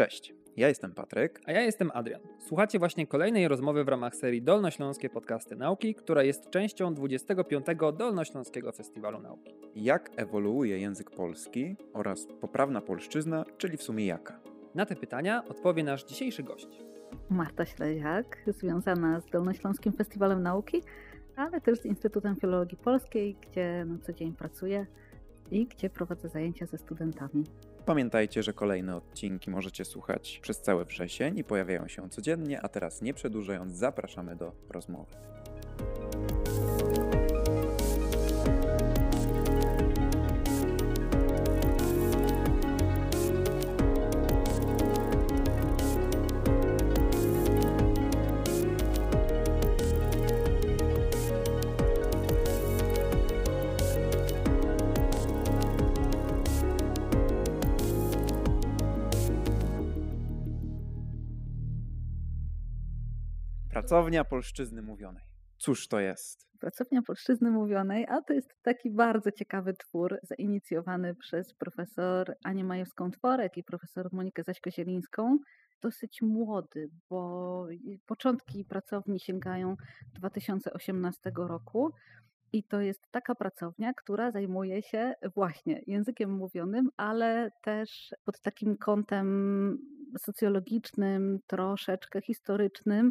Cześć, ja jestem Patryk. A ja jestem Adrian. Słuchacie właśnie kolejnej rozmowy w ramach serii Dolnośląskie Podcasty Nauki, która jest częścią 25. Dolnośląskiego Festiwalu Nauki. Jak ewoluuje język polski oraz poprawna polszczyzna, czyli w sumie jaka? Na te pytania odpowie nasz dzisiejszy gość. Marta Śleziak, związana z Dolnośląskim Festiwalem Nauki, ale też z Instytutem Filologii Polskiej, gdzie na co dzień pracuję i gdzie prowadzę zajęcia ze studentami. Pamiętajcie, że kolejne odcinki możecie słuchać przez cały wrzesień i pojawiają się codziennie, a teraz nie przedłużając, zapraszamy do rozmowy. Pracownia polszczyzny mówionej. Cóż to jest? Pracownia polszczyzny mówionej, a to jest taki bardzo ciekawy twór zainicjowany przez profesor Anię Majewską-Tworek i profesor Monikę Zaśko-Zielińską. Dosyć młody, bo początki pracowni sięgają 2018 roku. I to jest taka pracownia, która zajmuje się właśnie językiem mówionym, ale też pod takim kątem socjologicznym, troszeczkę historycznym,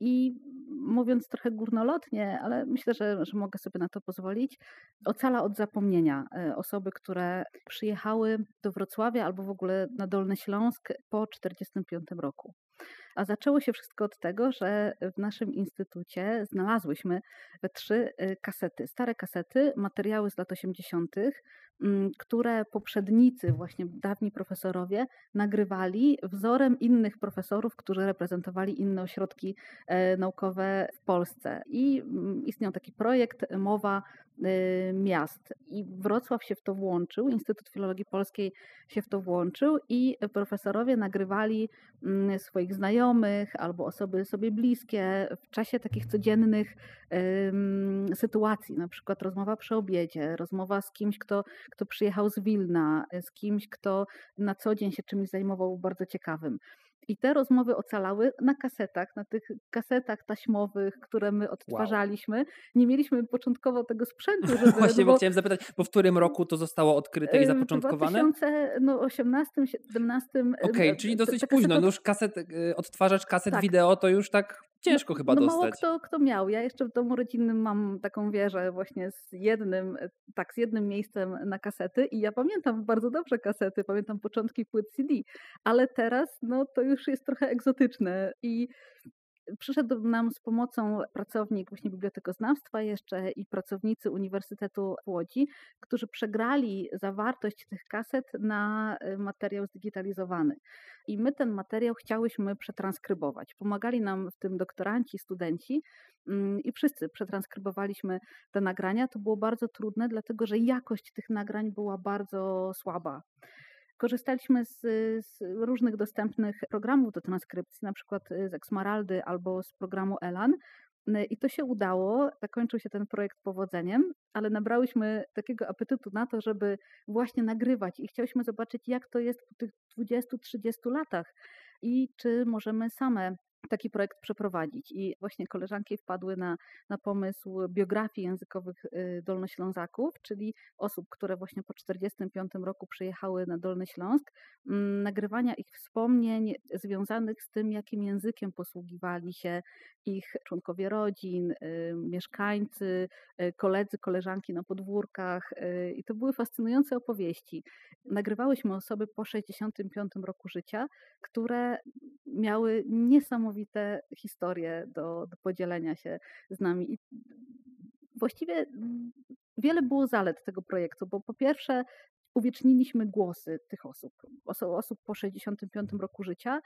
i mówiąc trochę górnolotnie, ale myślę, że, że mogę sobie na to pozwolić, ocala od zapomnienia e, osoby, które przyjechały do Wrocławia albo w ogóle na Dolny Śląsk po 1945 roku. A zaczęło się wszystko od tego, że w naszym instytucie znalazłyśmy trzy y, kasety, stare kasety, materiały z lat 80., mm, które poprzednicy, właśnie dawni profesorowie, nagrywali wzorem innych profesorów, którzy reprezentowali inne ośrodki e, naukowe w Polsce. I mm, istniał taki projekt Mowa Y, miast. I Wrocław się w to włączył, Instytut Filologii Polskiej się w to włączył i profesorowie nagrywali mm, swoich znajomych albo osoby sobie bliskie w czasie takich codziennych sytuacji, na przykład rozmowa przy obiedzie, rozmowa z kimś, kto, kto przyjechał z Wilna, z kimś, kto na co dzień się czymś zajmował bardzo ciekawym. I te rozmowy ocalały na kasetach, na tych kasetach taśmowych, które my odtwarzaliśmy. Wow. Nie mieliśmy początkowo tego sprzętu. Żeby, Właśnie, bo, bo chciałem zapytać, bo w którym roku to zostało odkryte i zapoczątkowane? W 2018, 2017. Okej, okay, czyli dosyć późno. No już kaset, y, odtwarzacz kaset tak. wideo to już tak ciężko chyba no, no dostać. Mało kto, kto miał. Ja jeszcze w domu rodzinnym mam taką wieżę właśnie z jednym, e, tak, z jednym miejscem na kasety i ja pamiętam bardzo dobrze kasety, pamiętam początki płyt CD, ale teraz no to już jest trochę egzotyczne i Przyszedł nam z pomocą pracownik właśnie bibliotekoznawstwa jeszcze i pracownicy Uniwersytetu w Łodzi, którzy przegrali zawartość tych kaset na y, materiał zdigitalizowany. I my ten materiał chciałyśmy przetransskrybować. Pomagali nam w tym doktoranci, studenci mm, i wszyscy przetranskrybowaliśmy te nagrania. To było bardzo trudne, dlatego że jakość tych nagrań była bardzo słaba. Korzystaliśmy z, z, różnych dostępnych programów do transkrypcji, na przykład y, z Exmaraldy albo z programu Elan. Y, I to się udało, zakończył się ten projekt powodzeniem, ale nabrałyśmy takiego apetytu na to, żeby właśnie nagrywać i chciałyśmy zobaczyć, jak to jest po tych 20-30 latach i czy możemy same taki projekt przeprowadzić. I właśnie koleżanki wpadły na, na pomysł biografii językowych y, Dolnoślązaków, czyli osób, które właśnie po 1945 roku przyjechały na Dolny Śląsk, mm, nagrywania ich wspomnień związanych z tym, jakim językiem posługiwali się ich członkowie rodzin, y, mieszkańcy, y, koledzy, koleżanki na podwórkach. I to były fascynujące opowieści. Nagrywałyśmy osoby po 1965 roku życia, które miały niesamowite historie do, do podzielenia się z nami. I właściwie wiele było zalet tego projektu, bo po pierwsze uwieczniliśmy głosy tych osób, osób po 65 roku życia.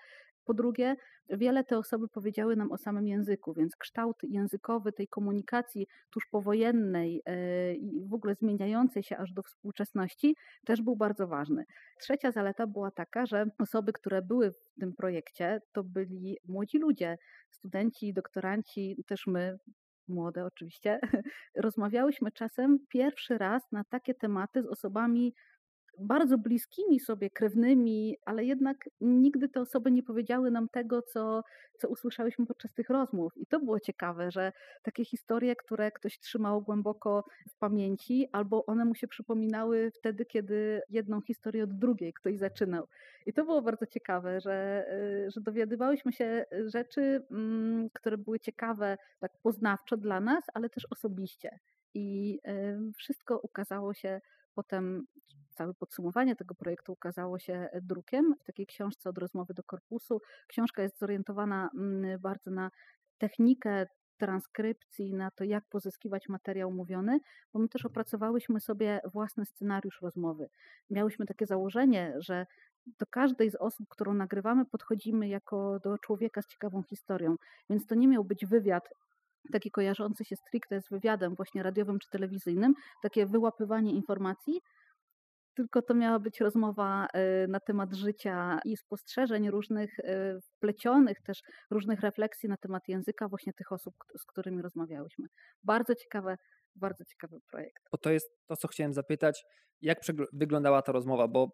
Po drugie, wiele te osoby powiedziały nam o samym języku, więc kształt językowy tej komunikacji tuż powojennej e, i w ogóle zmieniającej się aż do współczesności też był bardzo ważny. Trzecia zaleta była taka, że osoby, które były w tym projekcie, to byli młodzi ludzie, studenci, doktoranci, też my, młode oczywiście, rozmawiałyśmy czasem pierwszy raz na takie tematy z osobami bardzo bliskimi sobie krewnymi, ale jednak nigdy te osoby nie powiedziały nam tego, co, co usłyszałyśmy podczas tych rozmów. I to było ciekawe, że takie historie, które ktoś trzymał głęboko w pamięci, albo one mu się przypominały wtedy, kiedy jedną historię od drugiej ktoś zaczynał. I to było bardzo ciekawe, że, y, że dowiadywałyśmy się rzeczy, mm, które były ciekawe tak poznawczo dla nas, ale też osobiście. I y, wszystko ukazało się potem całe podsumowanie tego projektu ukazało się e, drukiem w takiej książce od rozmowy do korpusu. Książka jest zorientowana mm, bardzo na technikę transkrypcji, na to, jak pozyskiwać materiał mówiony, bo my też opracowałyśmy sobie własny scenariusz rozmowy. Miałyśmy takie założenie, że do każdej z osób, którą nagrywamy, podchodzimy jako do człowieka z ciekawą historią. Więc to nie miał być wywiad taki kojarzący się stricte z wywiadem właśnie radiowym czy telewizyjnym, takie wyłapywanie informacji, tylko to miała być rozmowa y, na temat życia i spostrzeżeń różnych, y, wplecionych też różnych refleksji na temat języka właśnie tych osób, z którymi rozmawiałyśmy. Bardzo ciekawe, bardzo ciekawy projekt. Bo to jest to, co chciałem zapytać, jak wyglądała ta rozmowa, bo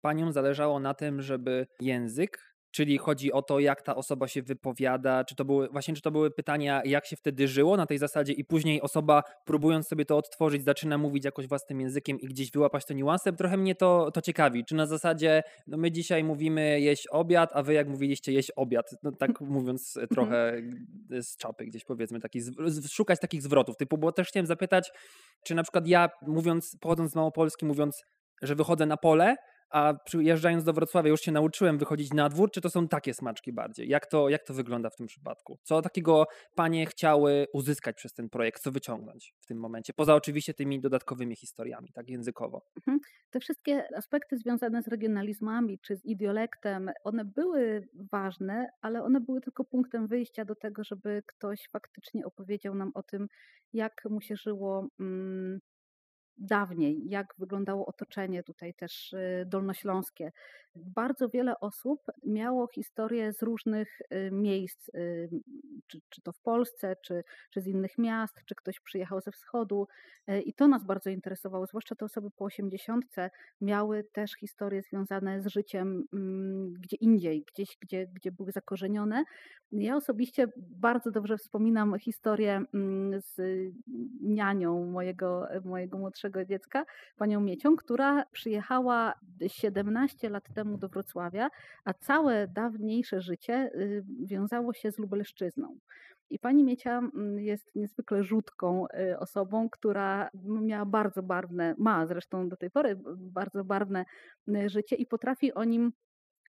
paniom zależało na tym, żeby język Czyli chodzi o to, jak ta osoba się wypowiada, czy to były właśnie, czy to były pytania, jak się wtedy żyło na tej zasadzie, i później osoba, próbując sobie to odtworzyć, zaczyna mówić jakoś własnym językiem i gdzieś wyłapać te niuanse. Trochę mnie to, to ciekawi. Czy na zasadzie, no my dzisiaj mówimy jeść obiad, a wy jak mówiliście jeść obiad, no tak mówiąc mhm. trochę z czapy gdzieś powiedzmy, taki, szukać takich zwrotów typu, bo też chciałem zapytać, czy na przykład ja mówiąc, pochodząc z Małopolski, mówiąc, że wychodzę na pole, a przyjeżdżając do Wrocławia już się nauczyłem wychodzić na dwór, czy to są takie smaczki bardziej? Jak to, jak to wygląda w tym przypadku? Co takiego panie chciały uzyskać przez ten projekt, co wyciągnąć w tym momencie? Poza oczywiście tymi dodatkowymi historiami, tak językowo. Mhm. Te wszystkie aspekty związane z regionalizmami czy z idiolektem, one były ważne, ale one były tylko punktem wyjścia do tego, żeby ktoś faktycznie opowiedział nam o tym, jak mu się żyło mm, dawniej, jak wyglądało otoczenie tutaj też y, dolnośląskie. Bardzo wiele osób miało historie z różnych y, miejsc, y, czy, czy to w Polsce, czy, czy z innych miast, czy ktoś przyjechał ze wschodu i to nas bardzo interesowało, zwłaszcza te osoby po osiemdziesiątce miały też historie związane z życiem mm, gdzie indziej, gdzieś, gdzie, gdzie były zakorzenione. Ja osobiście bardzo dobrze wspominam historię mm, z nianią mojego, mojego młodszego dziecka, panią Miecią, która przyjechała 17 lat temu do Wrocławia, a całe dawniejsze życie y, wiązało się z Lubelszczyzną. I pani Miecia mm, jest niezwykle rzutką y, osobą, która miała bardzo barwne, ma zresztą do tej pory bardzo barwne y, życie i potrafi o nim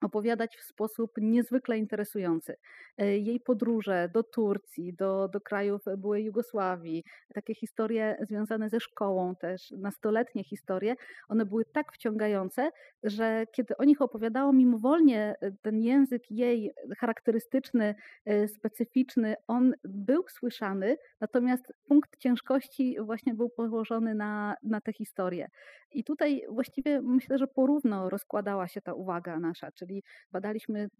opowiadać w sposób niezwykle interesujący. E, jej podróże do Turcji, do, do krajów byłej Jugosławii, takie historie związane ze szkołą też, nastoletnie historie, one były tak wciągające, że kiedy o nich opowiadało mimowolnie, e, ten język jej charakterystyczny, e, specyficzny, on był słyszany, natomiast punkt ciężkości właśnie był położony na, na tę historię. I tutaj właściwie myślę, że porówno rozkładała się ta uwaga nasza, czyli badaliśmy mm,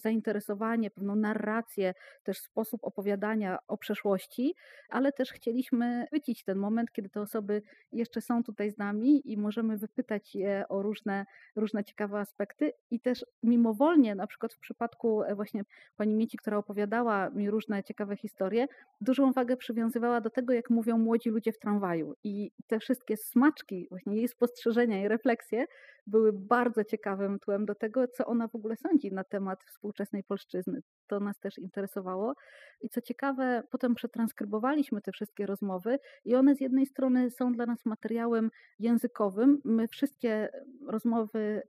zainteresowanie, pewną narrację, też sposób opowiadania o przeszłości, ale też chcieliśmy chwycić ten moment, kiedy te osoby jeszcze są tutaj z nami i możemy wypytać je o różne, różne ciekawe aspekty. I też mimowolnie, na przykład w przypadku e, właśnie pani Mieci, która opowiadała mi różne ciekawe historie, dużą wagę przywiązywała do tego, jak mówią młodzi ludzie w tramwaju. I te wszystkie smaczki, właśnie jej spostrzeżenia i refleksje były bardzo ciekawym tłem do tego, co ona w ogóle sądzi na temat współczesnej polszczyzny. To nas też interesowało. I co ciekawe, potem przetranskrybowaliśmy te wszystkie rozmowy i one z jednej strony są dla nas materiałem językowym. My wszystkie rozmowy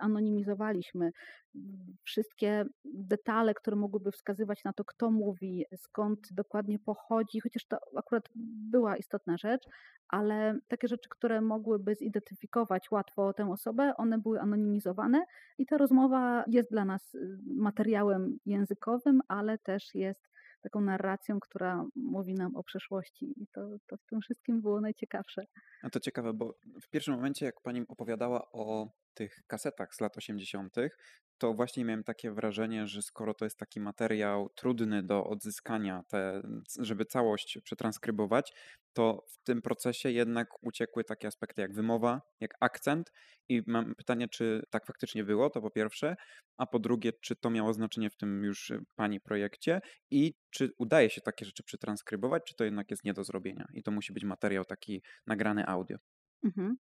zanonimizowaliśmy. Wszystkie detale, które mogłyby wskazywać na to, kto mówi, skąd dokładnie pochodzi, chociaż to akurat była istotna rzecz, ale takie rzeczy, które mogłyby zidentyfikować łatwo tę osobę, one były anonimizowane i ta rozmowa jest dla nas y, językowym, ale też jest taką narracją, która mówi nam o przeszłości i to, to w tym wszystkim było najciekawsze. A to ciekawe, bo w pierwszym momencie, jak pani opowiadała o tych kasetach z lat 80., to właśnie miałem takie wrażenie, że skoro to jest taki materiał trudny do odzyskania, te, żeby całość przetranskrybować, to w tym procesie jednak uciekły takie aspekty jak wymowa, jak akcent. I mam pytanie, czy tak faktycznie było, to po pierwsze, a po drugie, czy to miało znaczenie w tym już y, pani projekcie i czy udaje się takie rzeczy przetranskrybować, czy to jednak jest nie do zrobienia i to musi być materiał taki nagrany audio. Mhm.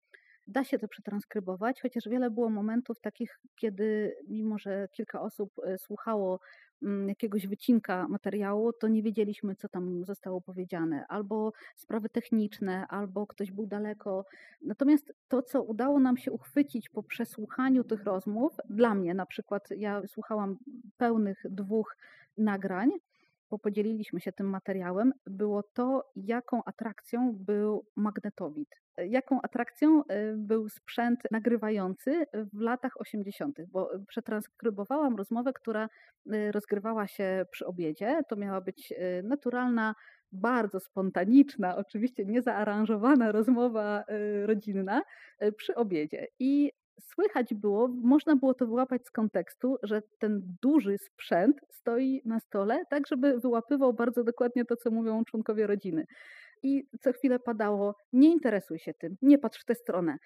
Da się to przetranskrybować, chociaż wiele było momentów takich, kiedy mimo, że kilka osób e, słuchało mm, jakiegoś wycinka materiału, to nie wiedzieliśmy, co tam zostało powiedziane. Albo sprawy techniczne, albo ktoś był daleko. Natomiast to, co udało nam się uchwycić po przesłuchaniu tych rozmów, dla mnie na przykład, ja słuchałam pełnych dwóch nagrań, bo podzieliliśmy się tym materiałem, było to, jaką atrakcją był magnetowid. Jaką atrakcją e, był sprzęt nagrywający w latach 80., bo przetranskrybowałam rozmowę, która e, rozgrywała się przy obiedzie. To miała być e, naturalna, bardzo spontaniczna, oczywiście niezaaranżowana rozmowa rodzinna przy obiedzie. I słychać było, można było to wyłapać z kontekstu, że ten duży sprzęt stoi na stole, tak żeby wyłapywał bardzo dokładnie to, co mówią członkowie rodziny. I co chwilę padało, nie interesuj się tym, nie patrz w tę stronę,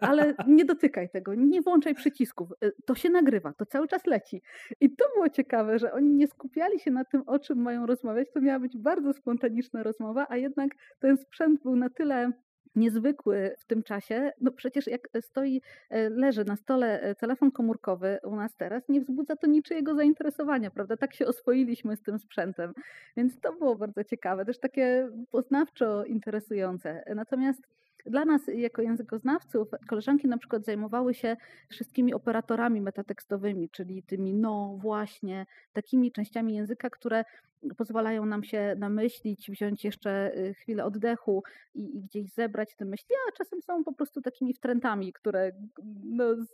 ale nie dotykaj tego, nie włączaj przycisków, e, to się nagrywa, to cały czas leci. I to było ciekawe, że oni nie skupiali się na tym, o czym mają rozmawiać, to miała być bardzo spontaniczna rozmowa, a jednak ten sprzęt był na tyle niezwykły w tym czasie. No przecież jak stoi, e, leży na stole e, telefon komórkowy u nas teraz, nie wzbudza to niczyjego zainteresowania, prawda? Tak się oswoiliśmy z tym sprzętem. Więc to było bardzo ciekawe, też takie poznawczo interesujące. Natomiast dla nas, jako językoznawców, koleżanki na przykład zajmowały się wszystkimi operatorami metatekstowymi, czyli tymi no, właśnie, takimi częściami języka, które pozwalają nam się namyślić, wziąć jeszcze y, chwilę oddechu i, i gdzieś zebrać te myśli, a czasem są po prostu takimi wtrętami, które no, z,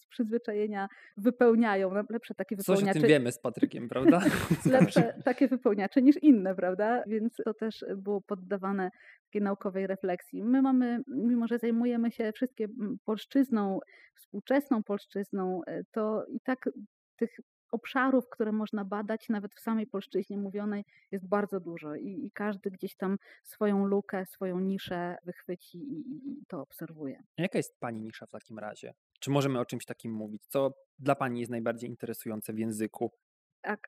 z, przyzwyczajenia wypełniają. Lepsze takie wypełniacze. Coś o tym wiemy z Patrykiem, prawda? Lepsze takie wypełniacze niż inne, prawda? Więc to też było poddawane takiej naukowej refleksji. My mamy, mimo że zajmujemy się wszystkie polszczyzną, współczesną polszczyzną, y, to i tak tych obszarów, które można badać, nawet w samej polszczyźnie mówionej, jest bardzo dużo i, i każdy gdzieś tam swoją lukę, swoją niszę wychwyci i, i, to obserwuje. Jaka jest Pani nisza w takim razie? Czy możemy o czymś takim mówić? Co dla Pani jest najbardziej interesujące w języku?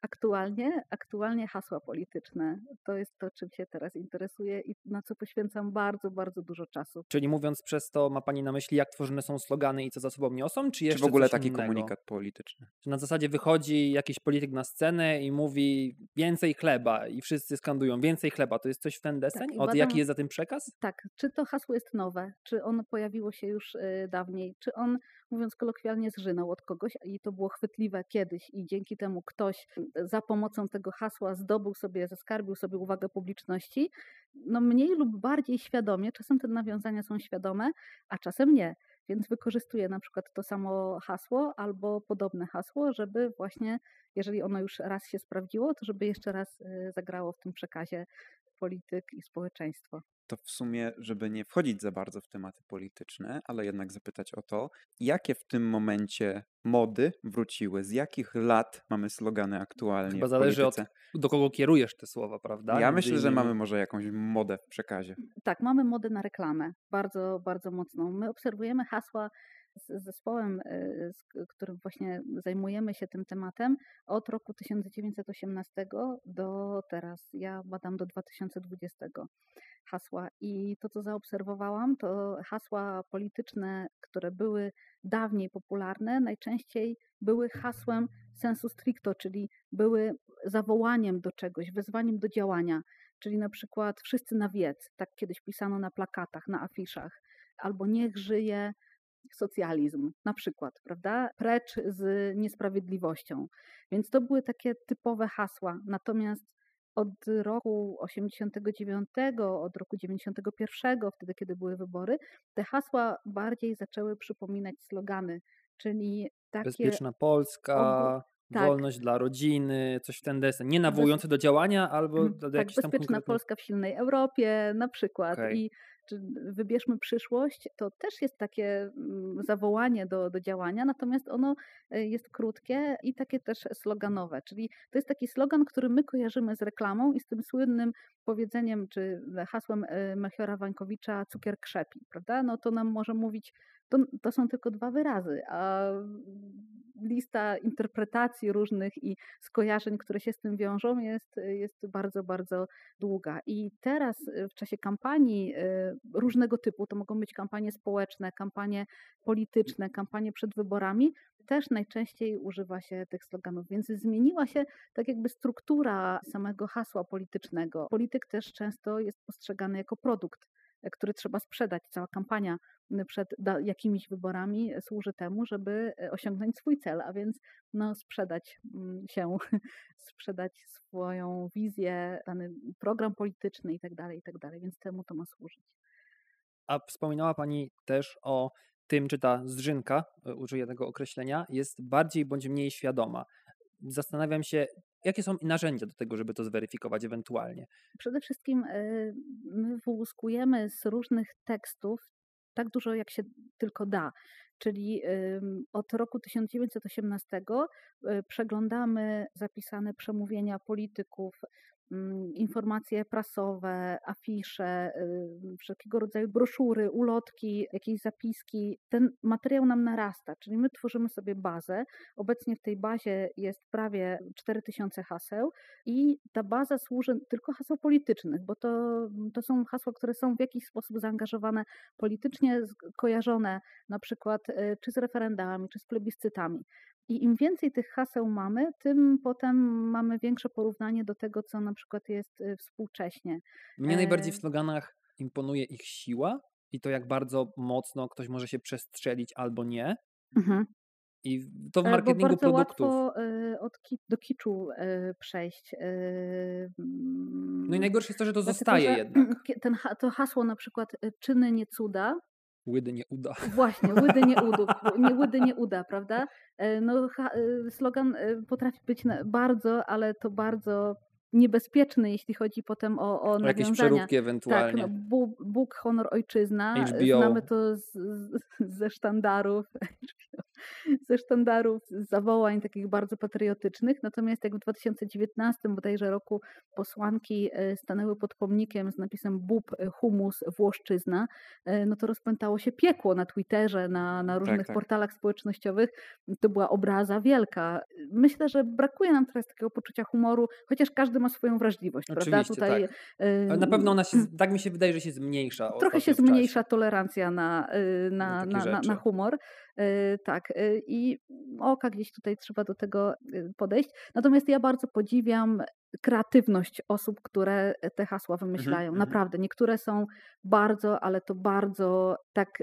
Aktualnie, aktualnie hasła polityczne. To jest to, czym się teraz interesuję i na co poświęcam bardzo, bardzo dużo czasu. Czyli mówiąc przez to, ma Pani na myśli, jak tworzone są slogany i co za sobą niosą, czy jeszcze Czy w ogóle coś taki innego? komunikat polityczny? Czy na zasadzie wychodzi jakiś polityk na scenę i mówi więcej chleba i wszyscy skandują więcej chleba. To jest coś w ten deseń? Tak, Od badam- jaki jest za tym przekaz? Tak, czy to hasło jest nowe, czy ono pojawiło się już y, dawniej, czy on, mówiąc kolokwialnie, zżynął od kogoś i to było chwytliwe kiedyś i dzięki temu ktoś za pomocą tego hasła zdobył sobie, zaskarbił sobie uwagę publiczności, no mniej lub bardziej świadomie, czasem te nawiązania są świadome, a czasem nie. Więc wykorzystuje na przykład to samo hasło albo podobne hasło, żeby właśnie, jeżeli ono już raz się sprawdziło, to żeby jeszcze raz y, zagrało w tym przekazie polityk i społeczeństwo. To w sumie, żeby nie wchodzić za bardzo w tematy polityczne, ale jednak zapytać o to, jakie w tym momencie mody wróciły? Z jakich lat mamy slogany aktualnie Chyba w zależy od do kogo kierujesz te słowa, prawda? Ja myślę, że mamy może jakąś modę w przekazie. Tak, mamy modę na reklamę, bardzo, bardzo mocną. My obserwujemy hasła z zespołem, y, z którym właśnie zajmujemy się tym tematem od roku 1918 do teraz. Ja badam do 2020 hasła i to, co zaobserwowałam, to hasła polityczne, które były dawniej popularne, najczęściej były hasłem sensu stricto, czyli były zawołaniem do czegoś, wezwaniem do działania. Czyli na przykład wszyscy na wiec, tak kiedyś pisano na plakatach, na afiszach, albo niech żyje socjalizm, na przykład, prawda? Precz z niesprawiedliwością. Więc to były takie typowe hasła. Natomiast od roku 89, od roku 91, wtedy kiedy były wybory, te hasła bardziej zaczęły przypominać slogany, czyli takie Bezpieczna Polska, tak. wolność dla rodziny, coś w ten deseń. Nie nawołujące do działania albo do, do tak, jakichś tam bezpieczna konkretnych... Polska w silnej Europie na przykład. Okej. I czy wybierzmy przyszłość, to też jest takie mm, zawołanie do, do działania, natomiast ono e, jest krótkie i takie też sloganowe, czyli to jest taki slogan, który my kojarzymy z reklamą i z tym słynnym powiedzeniem czy hasłem e, Melchiora Wańkowicza cukier krzepi, prawda? No to nam może mówić, to, to są tylko dwa wyrazy, a lista interpretacji różnych i skojarzeń, które się z tym wiążą, jest, jest bardzo, bardzo długa. I teraz w czasie kampanii e, różnego typu, to mogą być kampanie społeczne, kampanie polityczne, kampanie przed wyborami, też najczęściej używa się tych sloganów, więc zmieniła się tak jakby struktura samego hasła politycznego. Polityk też często jest postrzegany jako produkt który trzeba sprzedać. Cała kampania przed jakimiś wyborami służy temu, żeby e, osiągnąć swój cel, a więc no, sprzedać się, sprzedać swoją wizję, dany program polityczny itd., tak itd., tak więc temu to ma służyć. A wspominała Pani też o tym, czy ta zrzynka, e, użyję tego określenia, jest bardziej bądź mniej świadoma. Zastanawiam się, jakie są narzędzia do tego, żeby to zweryfikować ewentualnie. Przede wszystkim e, my wyłuskujemy z różnych tekstów tak dużo, jak się tylko da. Czyli od roku 1918 e, przeglądamy zapisane przemówienia polityków, informacje prasowe, afisze, y, wszelkiego rodzaju broszury, ulotki, jakieś zapiski. Ten materiał nam narasta, czyli my tworzymy sobie bazę. Obecnie w tej bazie jest prawie 4000 haseł i ta baza służy tylko haseł politycznych, bo to, to są hasła, które są w jakiś sposób zaangażowane politycznie, kojarzone na przykład y, czy z referendami, czy z plebiscytami. I im więcej tych haseł mamy, tym potem mamy większe porównanie do tego, co na przykład jest y, współcześnie. Mnie najbardziej w e sloganach imponuje ich siła i to, jak bardzo mocno ktoś może się przestrzelić albo nie. Mhm. I to w e, marketingu Bo bardzo produktów. łatwo y, od ki do kiczu y, przejść. No i najgorsze jest to, że to Dlatego, zostaje że jednak. Ten, to hasło na przykład czyny nie cuda, Łydy nie uda. Właśnie, łydy nie, uda, nie, łydy nie uda, prawda? E, no, e, slogan e, potrafi być bardzo, ale to bardzo niebezpieczny, jeśli chodzi potem o, o, nawiązania. jakieś przeróbki ewentualnie. Tak, no, Bóg, honor, ojczyzna. HBO. Znamy to z, z, ze sztandarów ze sztandarów, z zawołań takich bardzo patriotycznych. Natomiast jak w 2019 bodajże roku posłanki e, stanęły pod pomnikiem z napisem Bób, e, humus, Włoszczyzna, e, no to rozpętało się piekło na Twitterze, na, na tak, różnych tak, tak. portalach społecznościowych. To była obraza wielka. Myślę, że brakuje nam teraz takiego poczucia humoru, chociaż każdy ma swoją wrażliwość, Oczywiście, prawda? Tutaj, tak. Ale na pewno ona się, tak mi się wydaje, że się zmniejsza. Trochę się zmniejsza tolerancja na, na, na, na, na humor. Tak, Y, i oka gdzieś tutaj trzeba do tego y, podejść. Natomiast ja bardzo podziwiam kreatywność osób, które te hasła mhm, wymyślają. Mhm. Naprawdę, niektóre są bardzo, ale to bardzo tak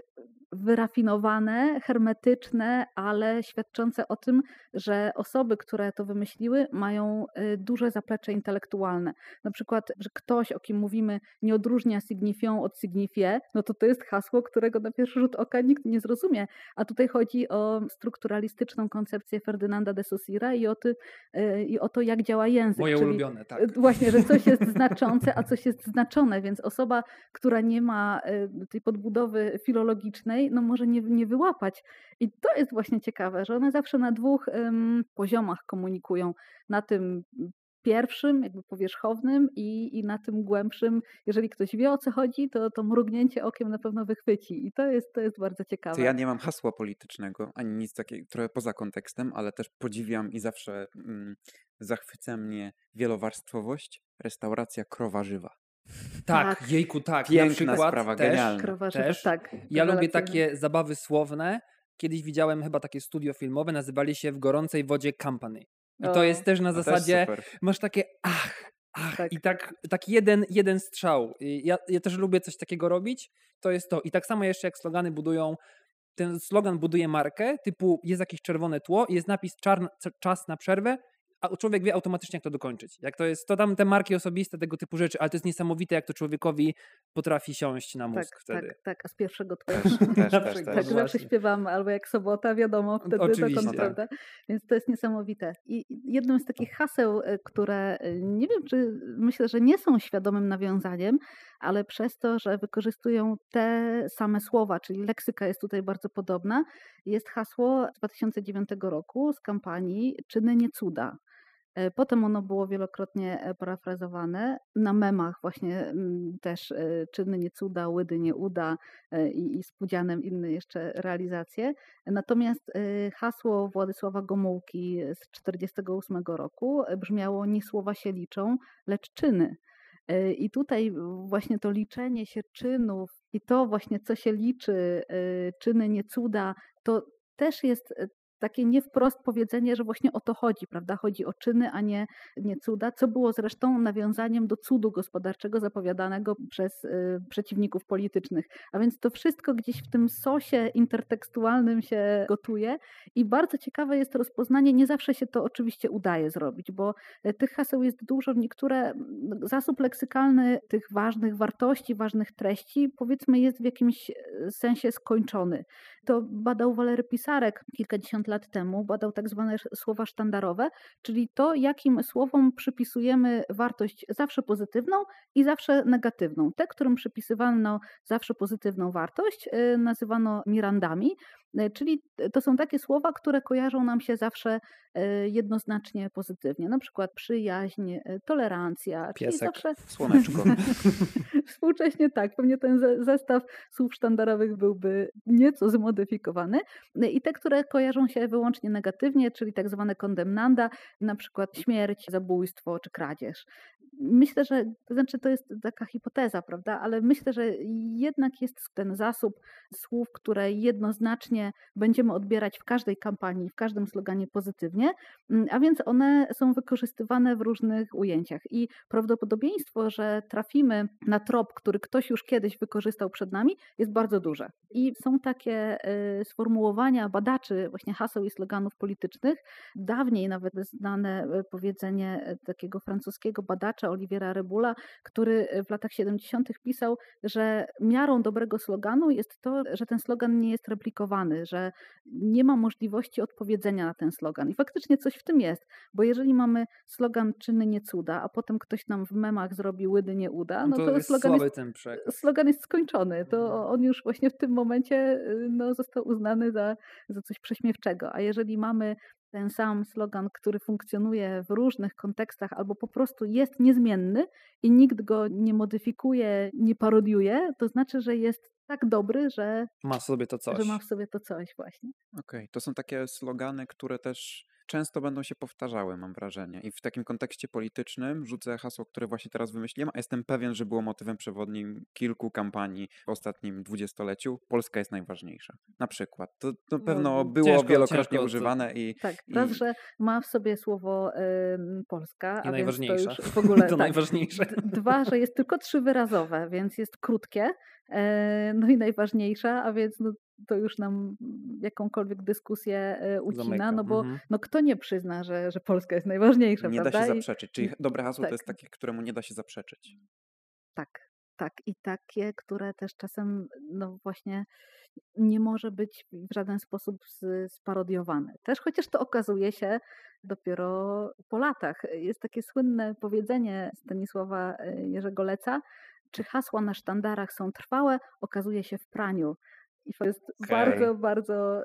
wyrafinowane, hermetyczne, ale świadczące o tym, że osoby, które to wymyśliły, mają y, duże zaplecze intelektualne. Na przykład, że ktoś, o kim mówimy, nie odróżnia signifią od signifie, no to to jest hasło, którego na pierwszy rzut oka nikt nie zrozumie. A tutaj chodzi o strukturalistyczną koncepcję Ferdynanda de Saussure i o, ty, y, i o to, jak działa język. Moje Czyli ulubione, tak. Właśnie, że coś jest znaczące, a coś jest znaczone, więc osoba, która nie ma y, tej podbudowy filologicznej, no może nie, nie wyłapać. I to jest właśnie ciekawe, że one zawsze na dwóch um, poziomach komunikują. Na tym pierwszym, jakby powierzchownym i, i na tym głębszym, jeżeli ktoś wie o co chodzi, to to mrugnięcie okiem na pewno wychwyci i to jest, to jest bardzo ciekawe. To ja nie mam hasła politycznego, ani nic takiego, trochę poza kontekstem, ale też podziwiam i zawsze mm, zachwyca mnie wielowarstwowość, restauracja krowa żywa. Tak, tak, jejku, tak. Piękna na przykład sprawa, też, genialna. też. Tak, ja lubię takie zabawy słowne. Kiedyś widziałem chyba takie studio filmowe, nazywali się W gorącej wodzie Company. I to jest też na zasadzie, też masz takie ach, ach tak. i tak, tak jeden, jeden strzał. Ja, ja też lubię coś takiego robić, to jest to. I tak samo jeszcze jak slogany budują, ten slogan buduje markę, typu jest jakieś czerwone tło, jest napis czar, czas na przerwę człowiek wie automatycznie, jak to dokończyć. Jak to jest, to tam te marki osobiste, tego typu rzeczy, ale to jest niesamowite, jak to człowiekowi potrafi siąść na mózg tak, wtedy. Tak, tak, a z pierwszego też. też, też, też. Tak, zawsze śpiewam, albo jak sobota, wiadomo, wtedy Oczywiście. dokąd, prawda? Więc to jest niesamowite. I jednym z takich haseł, e, które e, nie wiem, czy myślę, że nie są świadomym nawiązaniem, ale przez to, że wykorzystują te same słowa, czyli leksyka jest tutaj bardzo podobna, jest hasło z 2009 roku z kampanii Czyny nie cuda. E, potem ono było wielokrotnie e, parafrazowane. Na memach właśnie mm, też e, czyny nie cuda, łydy nie uda i, i z pudzianem inne jeszcze realizacje. Natomiast hasło Władysława Gomułki z 1948 roku brzmiało nie słowa się liczą, lecz czyny. I tutaj właśnie to liczenie się czynów i to właśnie, co się liczy, czyny nie cuda, to też jest takie nie wprost powiedzenie, że właśnie o to chodzi, prawda? Chodzi o czyny, a nie, nie cuda, co było zresztą nawiązaniem do cudu gospodarczego zapowiadanego przez y, przeciwników politycznych. A więc to wszystko gdzieś w tym sosie intertekstualnym się gotuje i bardzo ciekawe jest rozpoznanie, nie zawsze się to oczywiście udaje zrobić, bo e, tych haseł jest dużo, niektóre, zasób leksykalny tych ważnych wartości, ważnych treści, powiedzmy jest w jakimś e, sensie skończony. To badał Walery Pisarek kilkadziesiąt lat lat temu badał tak zwane słowa sztandarowe, czyli to, jakim słowom przypisujemy wartość zawsze pozytywną i zawsze negatywną. Te, którym przypisywano zawsze pozytywną wartość, y, nazywano mirandami, czyli to są takie słowa, które kojarzą nam się zawsze y, jednoznacznie pozytywnie. Na przykład przyjaźń, tolerancja. Piesek, zawsze... słoneczko. Współcześnie tak, pewnie ten zestaw słów sztandarowych byłby nieco zmodyfikowany. I te, które kojarzą się wyłącznie negatywnie, czyli tak zwane kondemnanda, na przykład śmierć, zabójstwo czy kradzież. Myślę, że to znaczy to jest taka hipoteza, prawda, ale myślę, że jednak jest ten zasób słów, które jednoznacznie będziemy odbierać w każdej kampanii, w każdym sloganie pozytywnie, mm, a więc one są wykorzystywane w różnych ujęciach i prawdopodobieństwo, że trafimy na trop, który ktoś już kiedyś wykorzystał przed nami, jest bardzo duże. I są takie y, sformułowania badaczy właśnie haseł i sloganów politycznych. Dawniej nawet znane y, powiedzenie y, takiego francuskiego badacza Oliviera Rebula, który w latach 70. pisał, że miarą dobrego sloganu jest to, że ten slogan nie jest replikowany, że nie ma możliwości odpowiedzenia na ten slogan. I faktycznie coś w tym jest, bo jeżeli mamy slogan czyny nie cuda, a potem ktoś nam w memach zrobi łydy nie uda, no, no to, to slogan, jest, slogan jest skończony. To mhm. on już właśnie w tym momencie y, no, został uznany za, za coś prześmiewczego. A jeżeli mamy ten sam slogan, który funkcjonuje w różnych kontekstach albo po prostu jest niezmienny i nikt go nie modyfikuje, nie parodiuje, to znaczy, że jest tak dobry, że ma w sobie to coś. Że ma w sobie to coś właśnie. Okej, okay. to są takie slogany, które też często będą się powtarzały, mam wrażenie. I w takim kontekście politycznym rzucę hasło, które właśnie teraz wymyśliłem, a jestem pewien, że było motywem przewodnim kilku kampanii w ostatnim dwudziestoleciu. Polska jest najważniejsza. Na przykład. To, to no, pewno było ciężko, wielokrotnie ciężko, używane i... Tak, i... raz, że ma w sobie słowo y, Polska, I a najważniejsza. więc to już w ogóle... to tak. najważniejsze. Dwa, że jest tylko trzywyrazowe, więc jest krótkie, e, no i najważniejsza, a więc no, to już nam jakąkolwiek dyskusję e, ucina, Zamyka. no bo mhm. no kto nie przyzna, że, że Polska jest najważniejsza, Nie prawda? da się zaprzeczyć, czyli dobre hasło tak. to jest takie, któremu nie da się zaprzeczyć. Tak, tak i takie, które też czasem no właśnie nie może być w żaden sposób sparodiowane. Też chociaż to okazuje się dopiero po latach. Jest takie słynne powiedzenie Stanisława e, Jerzego Leca, czy hasła na sztandarach są trwałe, okazuje się w praniu. I to jest okay. bardzo, bardzo,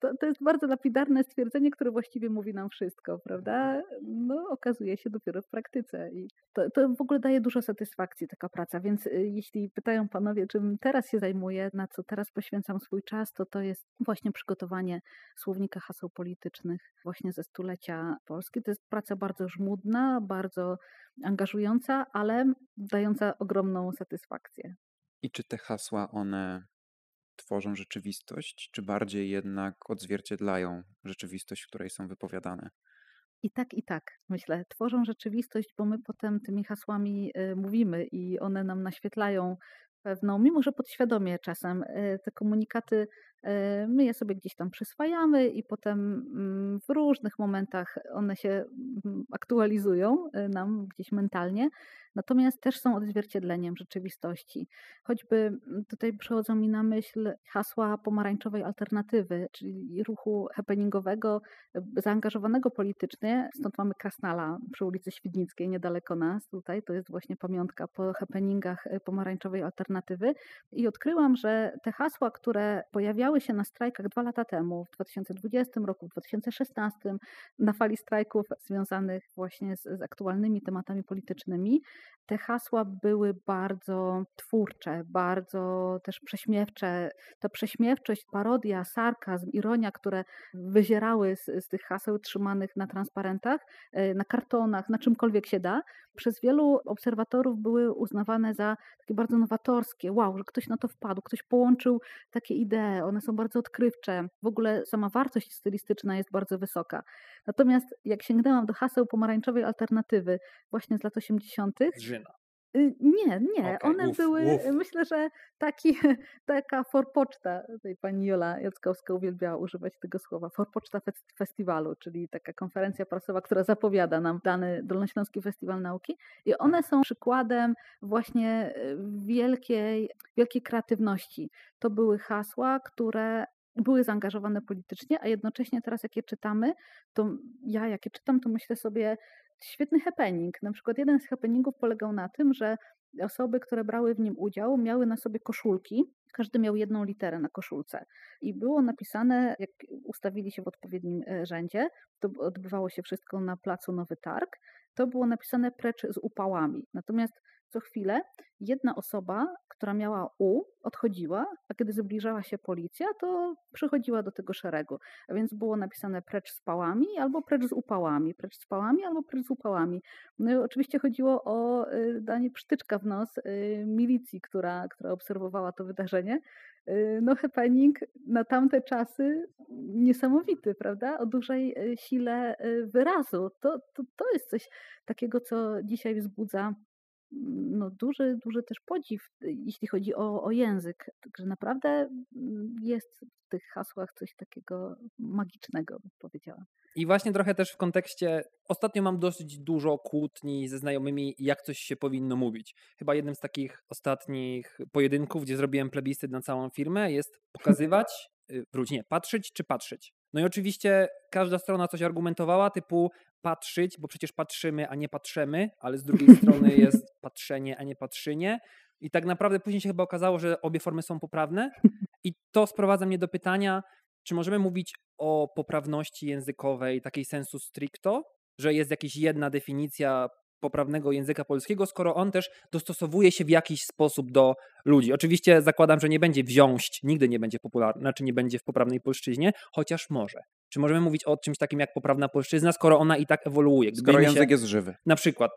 to, to, jest bardzo lapidarne stwierdzenie, które właściwie mówi nam wszystko, prawda? No, okazuje się dopiero w praktyce i to, to w ogóle daje dużo satysfakcji taka praca, więc y, jeśli pytają panowie, czym teraz się zajmuję, na co teraz poświęcam swój czas, to to jest właśnie przygotowanie słownika haseł politycznych właśnie ze stulecia Polski. To jest praca bardzo żmudna, bardzo angażująca, ale dająca ogromną satysfakcję. I czy te hasła, one tworzą rzeczywistość, czy bardziej jednak odzwierciedlają rzeczywistość, w której są wypowiadane? I tak, i tak, myślę. Tworzą rzeczywistość, bo my potem tymi hasłami y, mówimy i one nam naświetlają pewną, mimo że podświadomie czasem, y, te komunikaty my je sobie gdzieś tam przyswajamy i potem mm, w różnych momentach one się mm, aktualizują e, nam gdzieś mentalnie, natomiast też są odzwierciedleniem rzeczywistości. Choćby mm, tutaj przychodzą mi na myśl hasła pomarańczowej alternatywy, czyli ruchu happeningowego, e, zaangażowanego politycznie. Stąd mamy Krasnala przy ulicy Świdnickiej, niedaleko nas tutaj. To jest właśnie pamiątka po happeningach pomarańczowej alternatywy. I odkryłam, że te hasła, które pojawiały się na strajkach dwa lata temu, w 2020 roku, w 2016, na fali strajków związanych właśnie z, z aktualnymi tematami politycznymi, te hasła były bardzo twórcze, bardzo też prześmiewcze. Ta prześmiewczość, parodia, sarkazm, ironia, które wyzierały z, z tych haseł trzymanych na transparentach, e, na kartonach, na czymkolwiek się da, przez wielu obserwatorów były uznawane za takie bardzo nowatorskie. Wow, że ktoś na to wpadł, ktoś połączył takie idee, one są bardzo odkrywcze. W ogóle sama wartość stylistyczna jest bardzo wysoka. Natomiast jak sięgnęłam do haseł pomarańczowej alternatywy właśnie z lat 80., Drzyna. Y, nie, nie. Okej, One uf, były, uf. myślę, że taki, taka forpoczta, tutaj pani Jola Jackowska uwielbiała używać tego słowa, forpoczta fes- festiwalu, czyli taka konferencja prasowa, która zapowiada nam dany Dolnośląski Festiwal Nauki. I one są przykładem właśnie y, wielkiej, wielkiej kreatywności. To były hasła, które były zaangażowane politycznie, a jednocześnie teraz jak je czytamy, to ja jak je czytam, to myślę sobie, świetny happening. Na przykład jeden z happeningów polegał na tym, że osoby, które brały w nim udział, miały na sobie koszulki. Każdy miał jedną literę na koszulce. I było napisane, jak ustawili się w odpowiednim e, rzędzie, to odbywało się wszystko na placu Nowy Targ, to było napisane precz z upałami. Natomiast co chwilę jedna osoba, która miała U, odchodziła, a kiedy zbliżała się policja, to przychodziła do tego szeregu. A więc było napisane precz z pałami albo precz z upałami, precz z pałami albo precz z upałami. No i oczywiście chodziło o y, danie przytyczka w nos y, milicji, która, która obserwowała to wydarzenie. Y, No happening na tamte czasy niesamowity, prawda? O dużej sile wyrazu. To, to, to jest coś takiego, co dzisiaj wzbudza no, duży, duży też podziw, jeśli chodzi o, o język. Także naprawdę mm, jest w tych hasłach coś takiego magicznego, bym powiedziała. I właśnie trochę też w kontekście, ostatnio mam dosyć dużo kłótni ze znajomymi, jak coś się powinno mówić. Chyba jednym z takich ostatnich pojedynków, gdzie zrobiłem plebiscyt na całą firmę, jest pokazywać, y, wróć, nie, patrzeć czy patrzeć. No i oczywiście każda strona coś argumentowała, typu patrzeć, bo przecież patrzymy, a nie patrzymy, ale z drugiej strony jest patrzenie, a nie patrzynie. I tak naprawdę później się chyba okazało, że obie formy są poprawne. I to sprowadza mnie do pytania, czy możemy mówić o poprawności językowej, takiej sensu stricto, że jest jakaś jedna definicja poprawnego języka polskiego, skoro on też dostosowuje się w jakiś sposób do ludzi. Oczywiście zakładam, że nie będzie wziąć, nigdy nie będzie popularny, znaczy nie będzie w poprawnej polszczyźnie, chociaż może. Czy możemy mówić o czymś takim jak poprawna polszczyzna, skoro ona i tak ewoluuje? Skoro Gdyby się- język jest żywy. na przykład,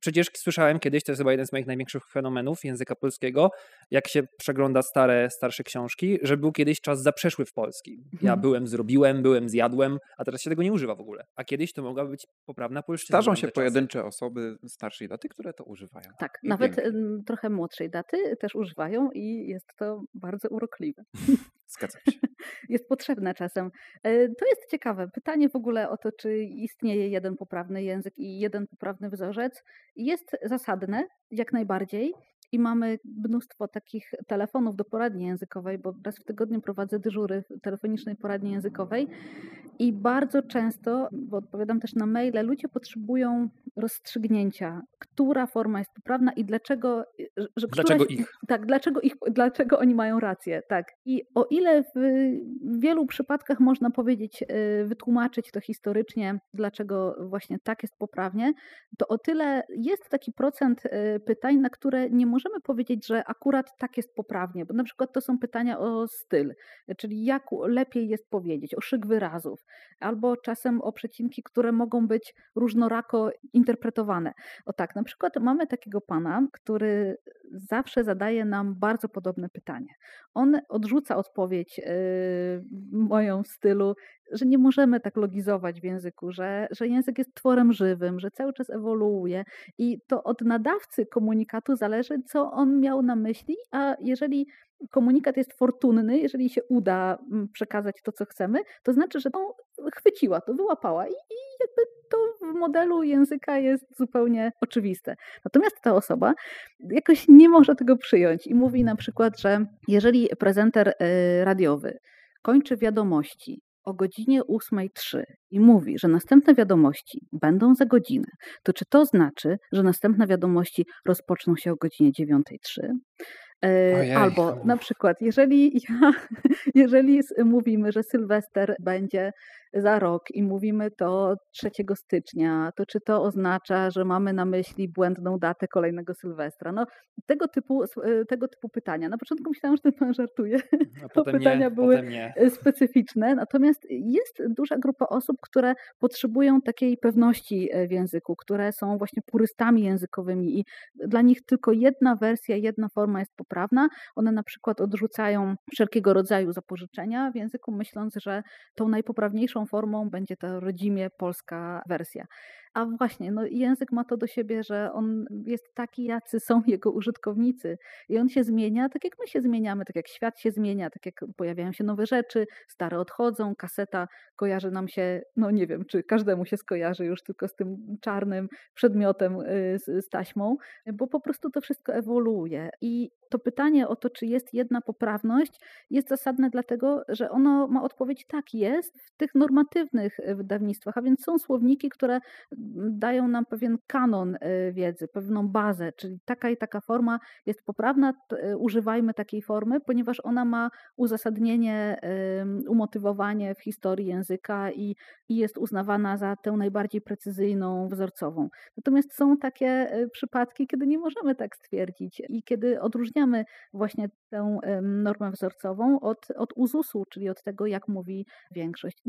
przecież słyszałem kiedyś, to jest chyba jeden z moich największych fenomenów języka polskiego, jak się przegląda stare, starsze książki, że był kiedyś czas zaprzeszły w polski. Ja Mhm. byłem, zrobiłem, byłem, zjadłem, a teraz się tego nie używa w ogóle. A kiedyś to mogła być poprawna polszczyzna. Starzą się tamte czasy. pojedyncze osoby starszej daty, które to używają. Tak, I nawet trochę młodszej daty też używają i jest to bardzo urokliwe. Zgadzam się. Jest potrzebne czasem. E, To jest ciekawe. Pytanie w ogóle o to, czy istnieje jeden poprawny język i jeden poprawny wzorzec, jest zasadne, jak najbardziej. I mamy mnóstwo takich telefonów do poradni językowej, bo raz w tygodniu prowadzę dyżury telefonicznej poradni językowej i bardzo często, bo odpowiadam też na maile, ludzie potrzebują rozstrzygnięcia, która forma jest poprawna i dlaczego. że- Dlaczego któraś- ich? Tak, dlaczego, ich, dlaczego oni mają rację. Tak. I o ile w wielu przypadkach można powiedzieć, y, wytłumaczyć to historycznie, dlaczego właśnie tak jest poprawnie, to o tyle jest taki procent y, pytań, na które nie możemy powiedzieć, że akurat tak jest poprawnie, bo na przykład to są pytania o styl, czyli jak lepiej jest powiedzieć, o szyk wyrazów, albo czasem o przecinki, które mogą być różnorako interpretowane. O tak, na przykład mamy takiego pana, który zawsze zadaje nam bardzo podobne pytanie. On odrzuca odpowiedź yy, moją w stylu że nie możemy tak logizować w języku, że, że język jest tworem żywym, że cały czas ewoluuje i to od nadawcy komunikatu zależy, co on miał na myśli, a jeżeli komunikat jest fortunny, jeżeli się uda mm, przekazać to, co chcemy, to znaczy, że to chwyciła, to wyłapała i, i jakby to w modelu języka jest zupełnie oczywiste. Natomiast ta osoba jakoś nie może tego przyjąć i mówi na przykład, że jeżeli prezenter y, radiowy kończy wiadomości o godzinie 8.03 i mówi, że następne wiadomości będą za godzinę, to czy to znaczy, że następne wiadomości rozpoczną się o godzinie 9.03? E, Ojej. Albo na przykład, jeżeli, ja, jeżeli mówimy, że Sylwester będzie za rok i mówimy to 3 stycznia, to czy to oznacza, że mamy na myśli błędną datę kolejnego Sylwestra? No, tego typu, e, tego typu pytania. Na początku myślałam, że ten pan żartuje. To potem pytania nie, były specyficzne, natomiast jest duża grupa osób, które potrzebują takiej pewności e, w języku, które są właśnie purystami językowymi i dla nich tylko jedna wersja, jedna forma jest poprawna. One na przykład odrzucają wszelkiego rodzaju zapożyczenia w języku, myśląc, że tą najpoprawniejszą formą będzie ta rodzimie polska wersja. A właśnie, no język ma to do siebie, że on jest taki, jacy są jego użytkownicy. I on się zmienia, tak jak my się zmieniamy, tak jak świat się zmienia, tak jak pojawiają się nowe rzeczy, stare odchodzą, kaseta kojarzy nam się, no nie wiem, czy każdemu się skojarzy już tylko z tym czarnym przedmiotem y, z, z taśmą, bo po prostu to wszystko ewoluuje. I to pytanie o to, czy jest jedna poprawność, jest zasadne dlatego, że ono ma odpowiedź tak jest w tych normatywnych y, wydawnictwach, a więc są słowniki, które dają nam pewien kanon y, wiedzy, pewną bazę, czyli taka i taka forma jest poprawna, y, używajmy takiej formy, ponieważ ona ma uzasadnienie, umotywowanie w historii języka i, i jest uznawana za tę najbardziej precyzyjną, wzorcową. Natomiast są takie y, przypadki, kiedy nie możemy tak stwierdzić i kiedy odróżniamy właśnie tę normę wzorcową od, od uzusu, czyli od tego, jak mówi większość.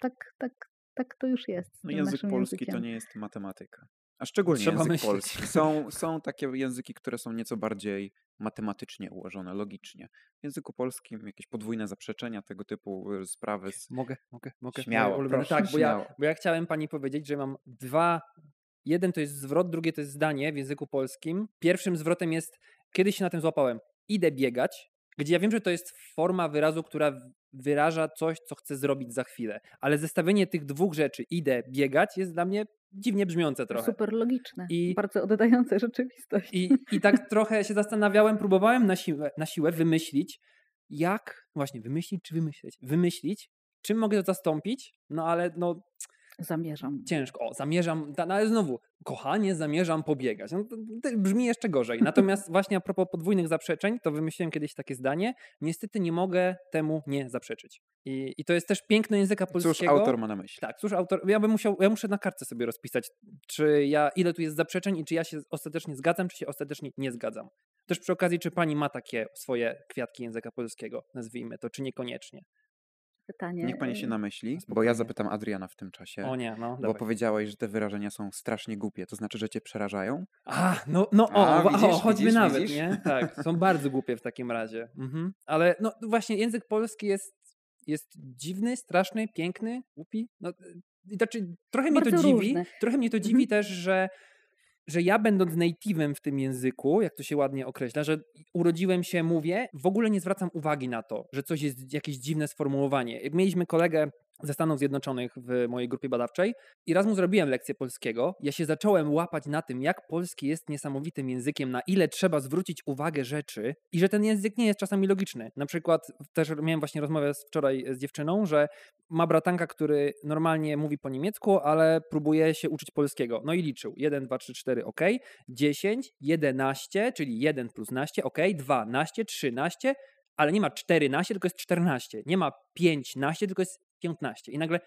Tak, tak, tak to już jest. No język polski to językiem. nie jest matematyka. A szczególnie Trzeba język myśleć. polski. Są, są takie języki, które są nieco bardziej matematycznie ułożone, logicznie. W języku polskim jakieś podwójne zaprzeczenia, tego typu y, sprawy. z- Mogę, mogę, mogę. Śmiało, Moje ulubione. proszę, Tak, bo ja, śmiało. bo ja chciałem pani powiedzieć, że mam dwa. Jeden to jest zwrot, drugie to jest zdanie w języku polskim. Pierwszym zwrotem jest, kiedyś się na tym złapałem, idę biegać, gdzie ja wiem, że to jest forma wyrazu, która wyraża coś, co chcę zrobić za chwilę. Ale zestawienie tych dwóch rzeczy, idę biegać, jest dla mnie dziwnie brzmiące trochę. Super logiczne, I- bardzo oddające rzeczywistość. I, I tak trochę się zastanawiałem, próbowałem na siłę, na siłę wymyślić, jak, właśnie wymyślić czy wymyśleć, wymyślić, czym mogę to zastąpić, no ale no Zamierzam. ciężko, o, zamierzam, no ale znowu, kochanie, zamierzam pobiegać, no to, to brzmi jeszcze gorzej. Natomiast właśnie a propos podwójnych zaprzeczeń, to wymyśliłem kiedyś takie zdanie, niestety nie mogę temu nie zaprzeczyć. I, i to jest też piękno języka polskiego. Cóż autor ma na myśli? Tak, cóż autor, ja bym musiał, ja muszę na kartce sobie rozpisać, czy ja, ile tu jest zaprzeczeń i czy ja się ostatecznie zgadzam, czy się ostatecznie nie zgadzam. Też przy okazji, czy pani ma takie swoje kwiatki języka polskiego, nazwijmy to, czy niekoniecznie. Pytanie. Niech pani się namyśli, bo Spokojnie. ja zapytam Adriana w tym czasie. O nie, no, Bo dawaj. powiedziałeś, że te wyrażenia są strasznie głupie. To znaczy, że cię przerażają? A, no, no o, A, wa- widzisz, o choćby widzisz, nawet, widzisz? nie? Tak, są bardzo głupie w takim razie. Mhm. Ale no właśnie język polski jest, jest dziwny, straszny, piękny, głupi. No, znaczy, trochę mnie to dziwi, różny. trochę mnie to dziwi Mhm. też, że że ja będąc native'em w tym języku, jak to się ładnie określa, że urodziłem się, mówię, w ogóle nie zwracam uwagi na to, że coś jest jakieś dziwne sformułowanie. Jak mieliśmy kolegę ze Stanów Zjednoczonych w mojej grupie badawczej i raz mu zrobiłem lekcję polskiego, ja się zacząłem łapać na tym, jak polski jest niesamowitym językiem, na ile trzeba zwrócić uwagę rzeczy i że ten język nie jest czasami logiczny. Na przykład też miałem właśnie rozmowę wczoraj z dziewczyną, że ma bratanka, który normalnie mówi po niemiecku, ale próbuje się uczyć polskiego. No i liczył. 1, 2, 3, 4, ok. 10, 11, czyli 1 plus naście, ok. 12, 13, ale nie ma 14, tylko jest 14. Nie ma 15, tylko jest 15. I nagle,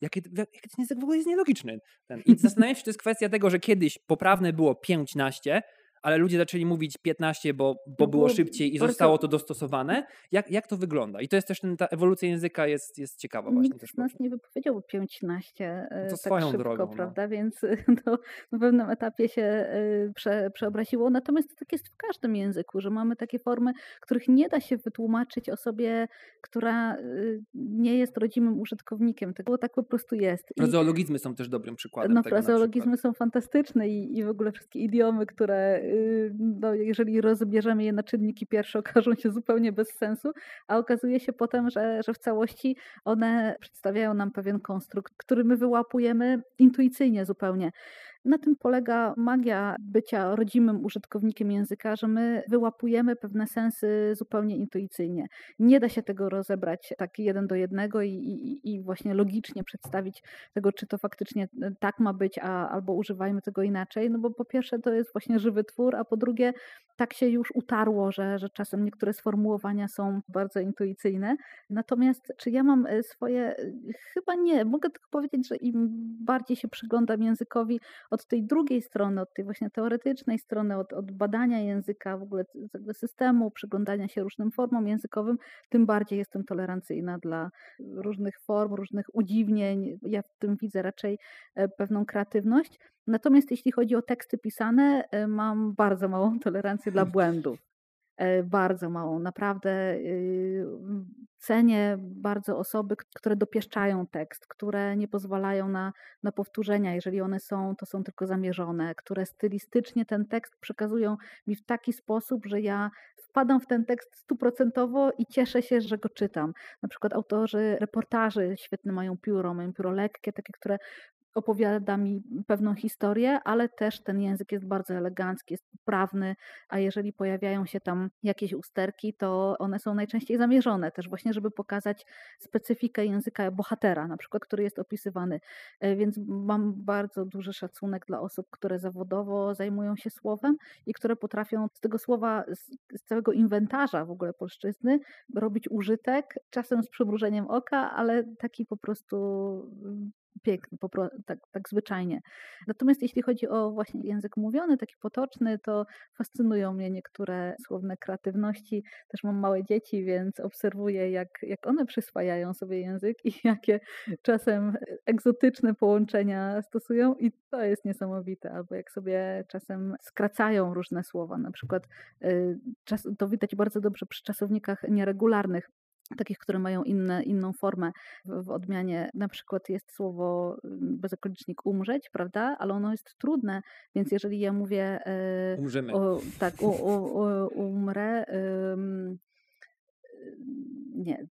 jaki, jaki ten język w ogóle jest nielogiczny. Ten. I zastanawiam się, czy to jest kwestia tego, że kiedyś poprawne było 15, ale ludzie zaczęli mówić 15, bo, bo No było szybciej i zostało to dostosowane. Jak, jak to wygląda? I to jest też ten, ta ewolucja języka jest, jest ciekawa właśnie Nikt też. z nas nie wypowiedział 15 e, No to tak swoją szybko, drogą, no. prawda? Więc to na pewnym etapie się e, prze, przeobraziło. Natomiast tak jest w każdym języku, że mamy takie formy, których nie da się wytłumaczyć osobie, która e, nie jest rodzimym użytkownikiem tego, bo tak po prostu jest. Frazeologizmy są też dobrym przykładem no, frazeologizmy są fantastyczne i, i w ogóle wszystkie idiomy, które, no, jeżeli rozbierzemy je na czynniki pierwsze, okażą się zupełnie bez sensu, a okazuje się potem, że, że w całości one przedstawiają nam pewien konstrukt, który my wyłapujemy intuicyjnie zupełnie. Na tym polega magia bycia rodzimym użytkownikiem języka, że my wyłapujemy pewne sensy zupełnie intuicyjnie. Nie da się tego rozebrać tak jeden do jednego i, i, i właśnie logicznie przedstawić tego, czy to faktycznie e, tak ma być, a, albo używajmy tego inaczej. No bo po pierwsze to jest właśnie żywy twór, a po drugie tak się już utarło, że, że czasem niektóre sformułowania są bardzo intuicyjne. Natomiast czy ja mam e, swoje? e, Chyba nie. Mogę tylko powiedzieć, że im bardziej się przyglądam językowi od tej drugiej strony, od tej właśnie teoretycznej strony, od, od badania języka, w ogóle systemu, przyglądania się różnym formom językowym, tym bardziej jestem tolerancyjna dla różnych form, różnych udziwnień. Ja w tym widzę raczej e, pewną kreatywność. Natomiast jeśli chodzi o teksty pisane, e, mam bardzo małą tolerancję dla błędów. E, Bardzo małą. Naprawdę y, cenię bardzo osoby, które dopieszczają tekst, które nie pozwalają na, na powtórzenia. Jeżeli one są, to są tylko zamierzone, które stylistycznie ten tekst przekazują mi w taki sposób, że ja wpadam w ten tekst stuprocentowo i cieszę się, że go czytam. Na przykład autorzy reportaży świetne mają pióro, mają pióro lekkie, takie, które opowiada mi pewną historię, ale też ten język jest bardzo elegancki, jest poprawny, a jeżeli pojawiają się tam jakieś usterki, to one są najczęściej zamierzone też właśnie, żeby pokazać specyfikę języka bohatera, na przykład, który jest opisywany. E, Więc mam bardzo duży szacunek dla osób, które zawodowo zajmują się słowem i które potrafią z tego słowa, z, z całego inwentarza w ogóle polszczyzny robić użytek, czasem z przymrużeniem oka, ale taki po prostu mm, piękny, tak, tak zwyczajnie. Natomiast jeśli chodzi o właśnie język mówiony, taki potoczny, to fascynują mnie niektóre słowne kreatywności. Też mam małe dzieci, więc obserwuję, jak, jak one przyswajają sobie język i jakie czasem egzotyczne połączenia stosują i to jest niesamowite. Albo jak sobie czasem skracają różne słowa, na przykład y, to widać bardzo dobrze przy czasownikach nieregularnych takich, które mają inne, inną formę w, odmianie. Na przykład jest słowo mm, bezokolicznik umrzeć, prawda? Ale ono jest trudne, więc jeżeli ja mówię e, Umrzymy. o, tak, u, u, u, umrę, ym, nie,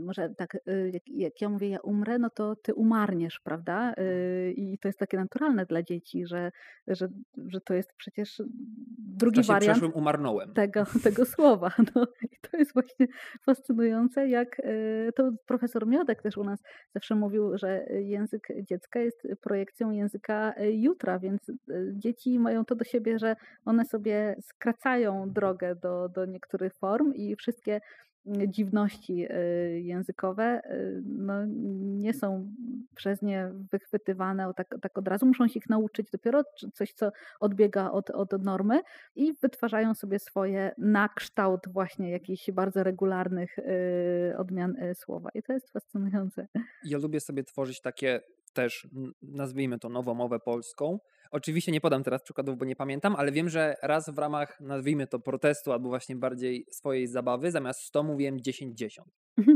może tak, y, jak, jak ja mówię, ja umrę, no to ty umarniesz, prawda? Y, I to jest takie naturalne dla dzieci, że, że, że to jest przecież W drugi czasie wariant przeszłym umarnąłem. tego, tego słowa. No, I to jest właśnie fascynujące, jak e, to profesor Miodek też u nas zawsze mówił, że język dziecka jest projekcją języka jutra, więc dzieci mają to do siebie, że one sobie skracają drogę do, do niektórych form i wszystkie dziwności e, językowe e, no, nie są przez nie wychwytywane tak, tak od razu. Muszą się ich nauczyć dopiero, coś, co odbiega od, od normy i wytwarzają sobie swoje na kształt właśnie jakichś bardzo regularnych y, odmian y, słowa. I to jest fascynujące. Ja lubię sobie tworzyć takie też, nazwijmy to nowomowę polską. Oczywiście nie podam teraz przykładów, bo nie pamiętam, ale wiem, że raz w ramach, nazwijmy to protestu albo właśnie bardziej swojej zabawy, zamiast 100 mówiłem 10-10,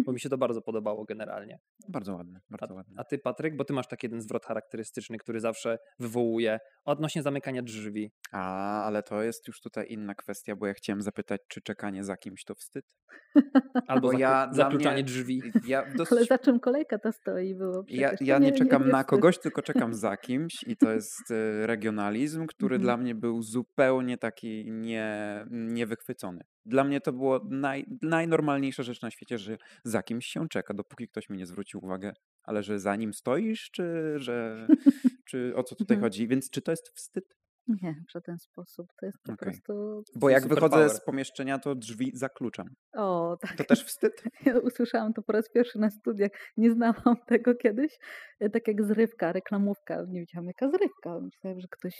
bo mi się to bardzo podobało generalnie. Bardzo ładne, A, bardzo ładne. a ty, Patryk, bo ty masz taki jeden zwrot charakterystyczny, który zawsze wywołuje odnośnie zamykania drzwi. A, ale to jest już tutaj inna kwestia, bo ja chciałem zapytać, czy czekanie za kimś to wstyd? Albo ja- zakluczanie mnie- drzwi. Ja Ale dosyć za czym kolejka ta stoi było Ja, ja nie czekam na wstyd. kogoś, tylko czekam za kimś i to jest e, regionalizm, który Mhm. dla mnie był zupełnie taki nie, niewychwycony. Dla mnie to było naj, najnormalniejsza rzecz na świecie, że za kimś się czeka, dopóki ktoś mi nie zwrócił uwagę, ale że za nim stoisz, czy że czy o co tutaj Mhm. chodzi? Więc czy to jest wstyd? Nie, w żaden sposób. To jest po Okej. prostu. Bo jak wychodzę power. z pomieszczenia, to drzwi zakluczam. O, tak. To też wstyd? Ja usłyszałam to po raz pierwszy na studiach. Nie znałam tego kiedyś. E, Tak jak zrywka, reklamówka. Nie wiedziałam, jaka zrywka. Myślałam, że ktoś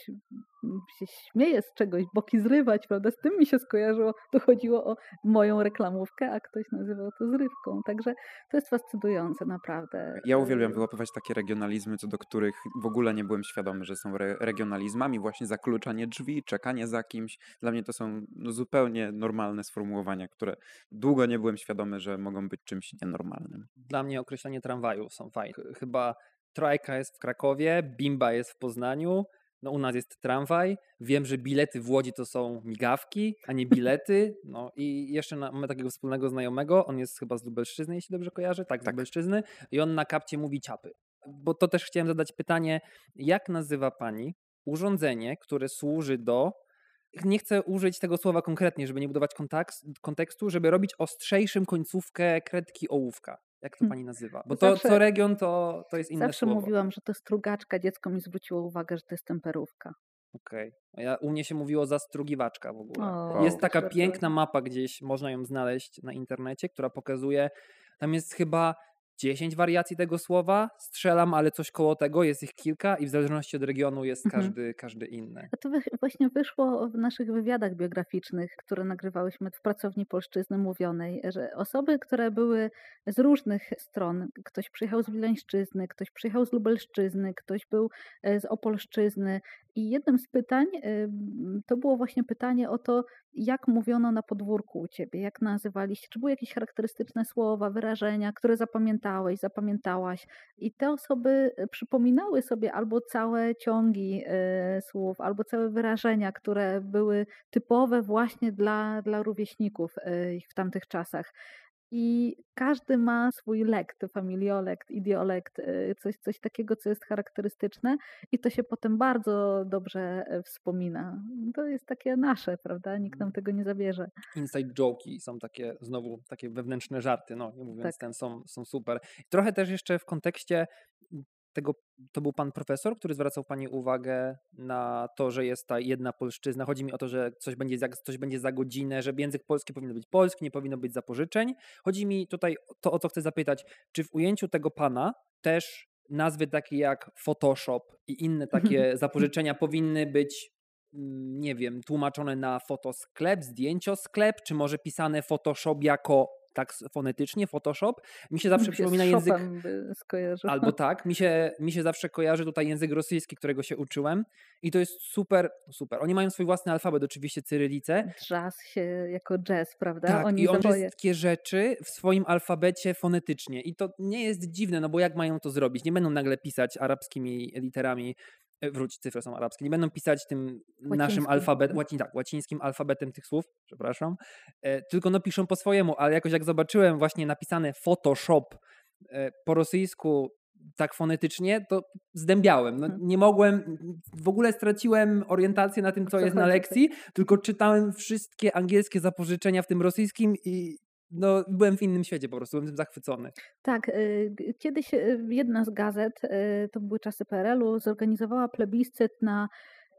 się śmieje z czegoś, boki zrywać, prawda? Z tym mi się skojarzyło. To chodziło o moją reklamówkę, a ktoś nazywał to zrywką. Także to jest fascynujące, naprawdę. Ja uwielbiam E, wyłapywać takie regionalizmy, co do których w ogóle nie byłem świadomy, że są re regionalizmami. Właśnie zakluczanie drzwi, czekanie za kimś. Dla mnie to są no, zupełnie normalne sformułowania, które długo nie byłem świadomy, że mogą być czymś nienormalnym. Dla mnie określenie tramwaju są fajne. Ch- Chyba Trajka jest w Krakowie, Bimba jest w Poznaniu, no u nas jest tramwaj. Wiem, że bilety w Łodzi to są migawki, a nie bilety. No i jeszcze na, mamy takiego wspólnego znajomego, on jest chyba z Lubelszczyzny, jeśli dobrze kojarzę, tak, z Tak. Lubelszczyzny i on na kapcie mówi ciapy. Bo to też chciałem zadać pytanie, jak nazywa pani urządzenie, które służy do nie chcę użyć tego słowa konkretnie, żeby nie budować kontekstu, żeby robić ostrzejszym końcówkę kredki ołówka. Jak to Hmm. pani nazywa? Bo to Zawsze- co region to, to jest inne Zawsze słowo. mówiłam, że to strugaczka. Dziecko mi zwróciło uwagę, że to jest temperówka. Okej. A Ja, u mnie się mówiło zastrugiwaczka w ogóle. O, Jest taka piękna mapa gdzieś, można ją znaleźć na internecie, która pokazuje, tam jest chyba 10 wariacji tego słowa, strzelam, ale coś koło tego, jest ich kilka i w zależności od regionu jest Mhm. każdy, każdy inny. A to właśnie wyszło w naszych wywiadach biograficznych, które nagrywałyśmy w pracowni polszczyzny mówionej, że osoby, które były z różnych stron, ktoś przyjechał z Wileńszczyzny, ktoś przyjechał z Lubelszczyzny, ktoś był e, z Opolszczyzny i jednym z pytań ym, to było właśnie pytanie o to, jak mówiono na podwórku u ciebie, jak nazywaliście, czy były jakieś charakterystyczne słowa, wyrażenia, które zapamiętałeś, zapamiętałaś i te osoby e, przypominały sobie albo całe ciągi e, słów, albo całe wyrażenia, które były typowe właśnie dla, dla rówieśników e, ich w tamtych czasach. I każdy ma swój lekt, familiolekt, idiolekt, e, coś, coś takiego, co jest charakterystyczne i to się potem bardzo dobrze e, wspomina. To jest takie nasze, prawda? Nikt nam tego nie zabierze. inside joke'i są takie, znowu takie wewnętrzne żarty, no nie mówiąc Tak. ten, są, są super. Trochę też jeszcze w kontekście tego, to był pan profesor, który zwracał pani uwagę na to, że jest ta jedna polszczyzna. Chodzi mi o to, że coś będzie za, coś będzie za godzinę, że język polski powinien być polski, nie powinno być zapożyczeń. Chodzi mi tutaj o to, o co chcę zapytać, czy w ujęciu tego pana też nazwy takie jak Photoshop i inne takie zapożyczenia powinny być mm, nie wiem, tłumaczone na fotosklep, zdjęciosklep, czy może pisane Photoshop jako tak fonetycznie, Photoshop. Mi się zawsze Mi się z przypomina język, albo tak, mi się, mi się zawsze kojarzy tutaj język rosyjski, którego się uczyłem i to jest super, super. Oni mają swój własny alfabet, oczywiście cyrylicę, Jazz się jako jazz, prawda? tak, Oni i on wszystkie rzeczy w swoim alfabecie fonetycznie. I to nie jest dziwne, no bo jak mają to zrobić? Nie będą nagle pisać arabskimi literami, wróć, cyfry są arabskie, nie będą pisać tym naszym Łacińskim. alfabetem, łaci, tak, łacińskim alfabetem tych słów, przepraszam, e, tylko no piszą po swojemu, ale jakoś jak zobaczyłem właśnie napisane Photoshop e, po rosyjsku tak fonetycznie, to zdębiałem. No, Mhm. nie mogłem, w ogóle straciłem orientację na tym, co jest na lekcji, tylko czytałem wszystkie angielskie zapożyczenia w tym rosyjskim i no, byłem w innym świecie po prostu, byłem tym zachwycony. Tak, y, kiedyś y, jedna z gazet, y, to były czasy PRL-u, zorganizowała plebiscyt na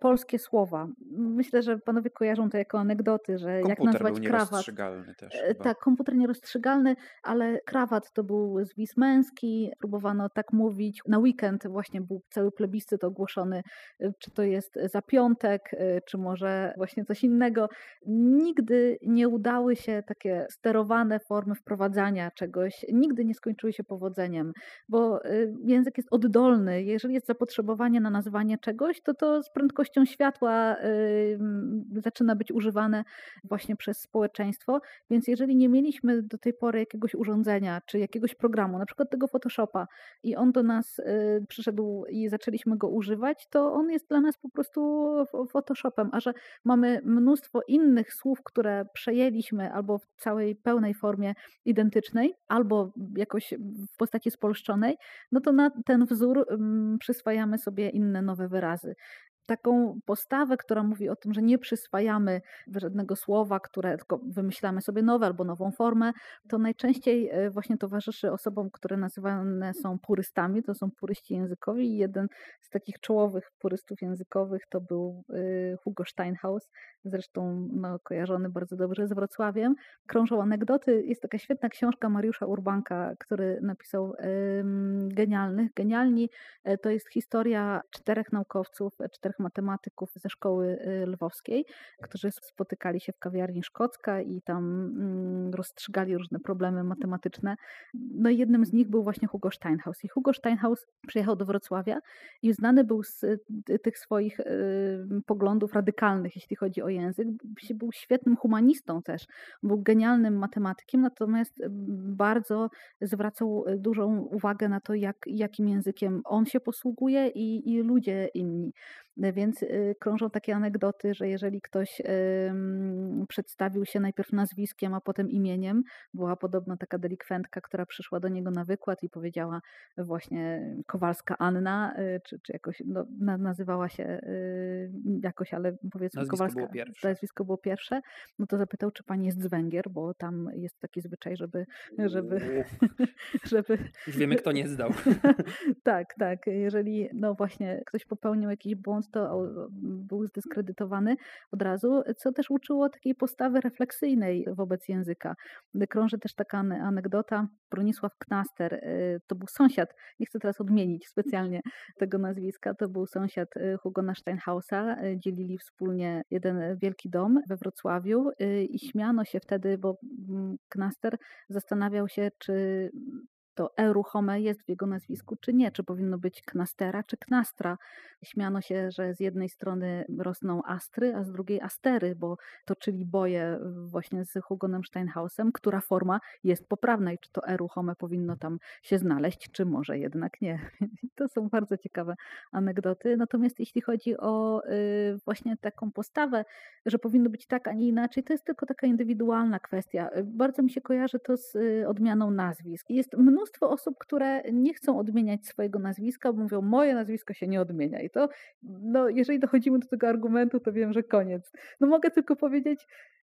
polskie słowa. Myślę, że panowie kojarzą to jako anegdoty, że jak Komputer nazwać był krawat. nierozstrzygalny też E, chyba. Tak, komputer nierozstrzygalny, ale krawat to był zwis męski, próbowano tak mówić. Na weekend właśnie był cały plebiscyt ogłoszony, e, czy to jest za piątek, e, czy może właśnie coś innego. Nigdy nie udały się takie sterowane formy wprowadzania czegoś, nigdy nie skończyły się powodzeniem, bo język jest oddolny. Jeżeli jest zapotrzebowanie na nazwanie czegoś, to to z prędkością światła e, m, zaczyna być używane właśnie przez społeczeństwo. Więc jeżeli nie mieliśmy do tej pory jakiegoś urządzenia czy jakiegoś programu, na przykład tego Photoshopa, i on do nas y, przyszedł i zaczęliśmy go używać, to on jest dla nas po prostu Photoshopem. A że mamy mnóstwo innych słów, które przejęliśmy albo w całej pełnej formie identycznej, albo jakoś w postaci spolszczonej, no to na ten wzór przyswajamy sobie inne nowe wyrazy. Taką postawę, która mówi o tym, że nie przyswajamy żadnego słowa, które tylko wymyślamy sobie nowe albo nową formę, to najczęściej e, właśnie towarzyszy osobom, które nazywane są purystami, to są puryści językowi i jeden z takich czołowych purystów językowych to był e, Hugo Steinhaus, zresztą no, kojarzony bardzo dobrze z Wrocławiem. Krążą anegdoty, jest taka świetna książka Mariusza Urbanka, który napisał Genialnych. Genialni e, to jest historia czterech naukowców, czterech matematyków ze szkoły lwowskiej, którzy spotykali się w kawiarni Szkocka i tam mm, rozstrzygali różne problemy matematyczne. No i jednym z nich był właśnie Hugo Steinhaus. I Hugo Steinhaus przyjechał do Wrocławia i znany był z y, tych swoich poglądów radykalnych, jeśli chodzi o język. Był świetnym humanistą też. Był genialnym matematykiem, natomiast bardzo zwracał y, dużą uwagę na to, jak, jakim językiem on się posługuje i, i ludzie inni. Więc y, krążą takie anegdoty, że jeżeli ktoś przedstawił się najpierw nazwiskiem, a potem imieniem, była podobno taka delikwentka, która przyszła do niego na wykład i powiedziała właśnie Kowalska Anna, y, czy, czy jakoś no, nazywała się y, jakoś, ale powiedzmy nazwisko Kowalska, było pierwsze. nazwisko było pierwsze, no to zapytał, czy pani jest z Węgier, bo tam jest taki zwyczaj, żeby żeby, żeby... Już wiemy, kto nie zdał. tak, tak. Jeżeli no właśnie ktoś popełnił jakiś błąd, to był zdyskredytowany od razu, co też uczyło takiej postawy refleksyjnej wobec języka. Krąży też taka anegdota, Bronisław Knaster, y, to był sąsiad, nie chcę teraz odmienić specjalnie tego nazwiska, to był sąsiad y, Hugona Steinhausa, y, dzielili wspólnie jeden wielki dom we Wrocławiu i śmiano się wtedy, bo mm, Knaster zastanawiał się, czy to e ruchome jest w jego nazwisku, czy nie, czy powinno być knastera, czy knastra. Śmiano się, że z jednej strony rosną astry, a z drugiej astery, bo toczyli boje właśnie z Hugonem Steinhausem, która forma jest poprawna i czy to e ruchome powinno tam się znaleźć, czy może jednak nie. To są bardzo ciekawe anegdoty. Natomiast jeśli chodzi o y, właśnie taką postawę, że powinno być tak, a nie inaczej, to jest tylko taka indywidualna kwestia. Bardzo mi się kojarzy to z y, odmianą nazwisk. Jest mnóstwo mnóstwo osób, które nie chcą odmieniać swojego nazwiska, bo mówią, moje nazwisko się nie odmienia. I to, no, jeżeli dochodzimy do tego argumentu, to wiem, że koniec. No mogę tylko powiedzieć,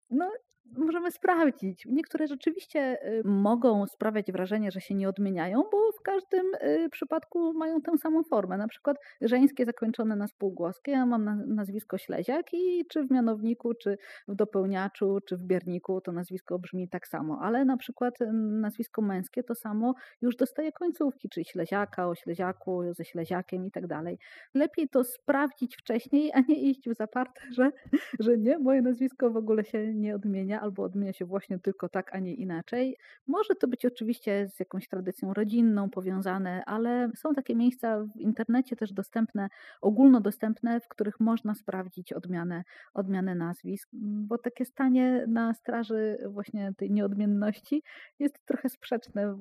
no możemy sprawdzić. Niektóre rzeczywiście y, mogą sprawiać wrażenie, że się nie odmieniają, bo w każdym y, przypadku mają tę samą formę. Na przykład żeńskie zakończone na spółgłoskie. Ja mam nazwisko Śleziak i czy w mianowniku, czy w dopełniaczu, czy w bierniku to nazwisko brzmi tak samo. Ale na przykład y, nazwisko męskie to samo już dostaje końcówki, czyli Śleziaka, o Śleziaku, ze Śleziakiem i tak dalej. Lepiej to sprawdzić wcześniej, a nie iść w zaparte, że, że nie, moje nazwisko w ogóle się nie odmienia albo odmienia się właśnie tylko tak, a nie inaczej. Może to być oczywiście z jakąś tradycją rodzinną powiązane, ale są takie miejsca w internecie też dostępne, ogólnodostępne, w których można sprawdzić odmianę, odmianę nazwisk, bo takie stanie na straży właśnie tej nieodmienności jest trochę sprzeczne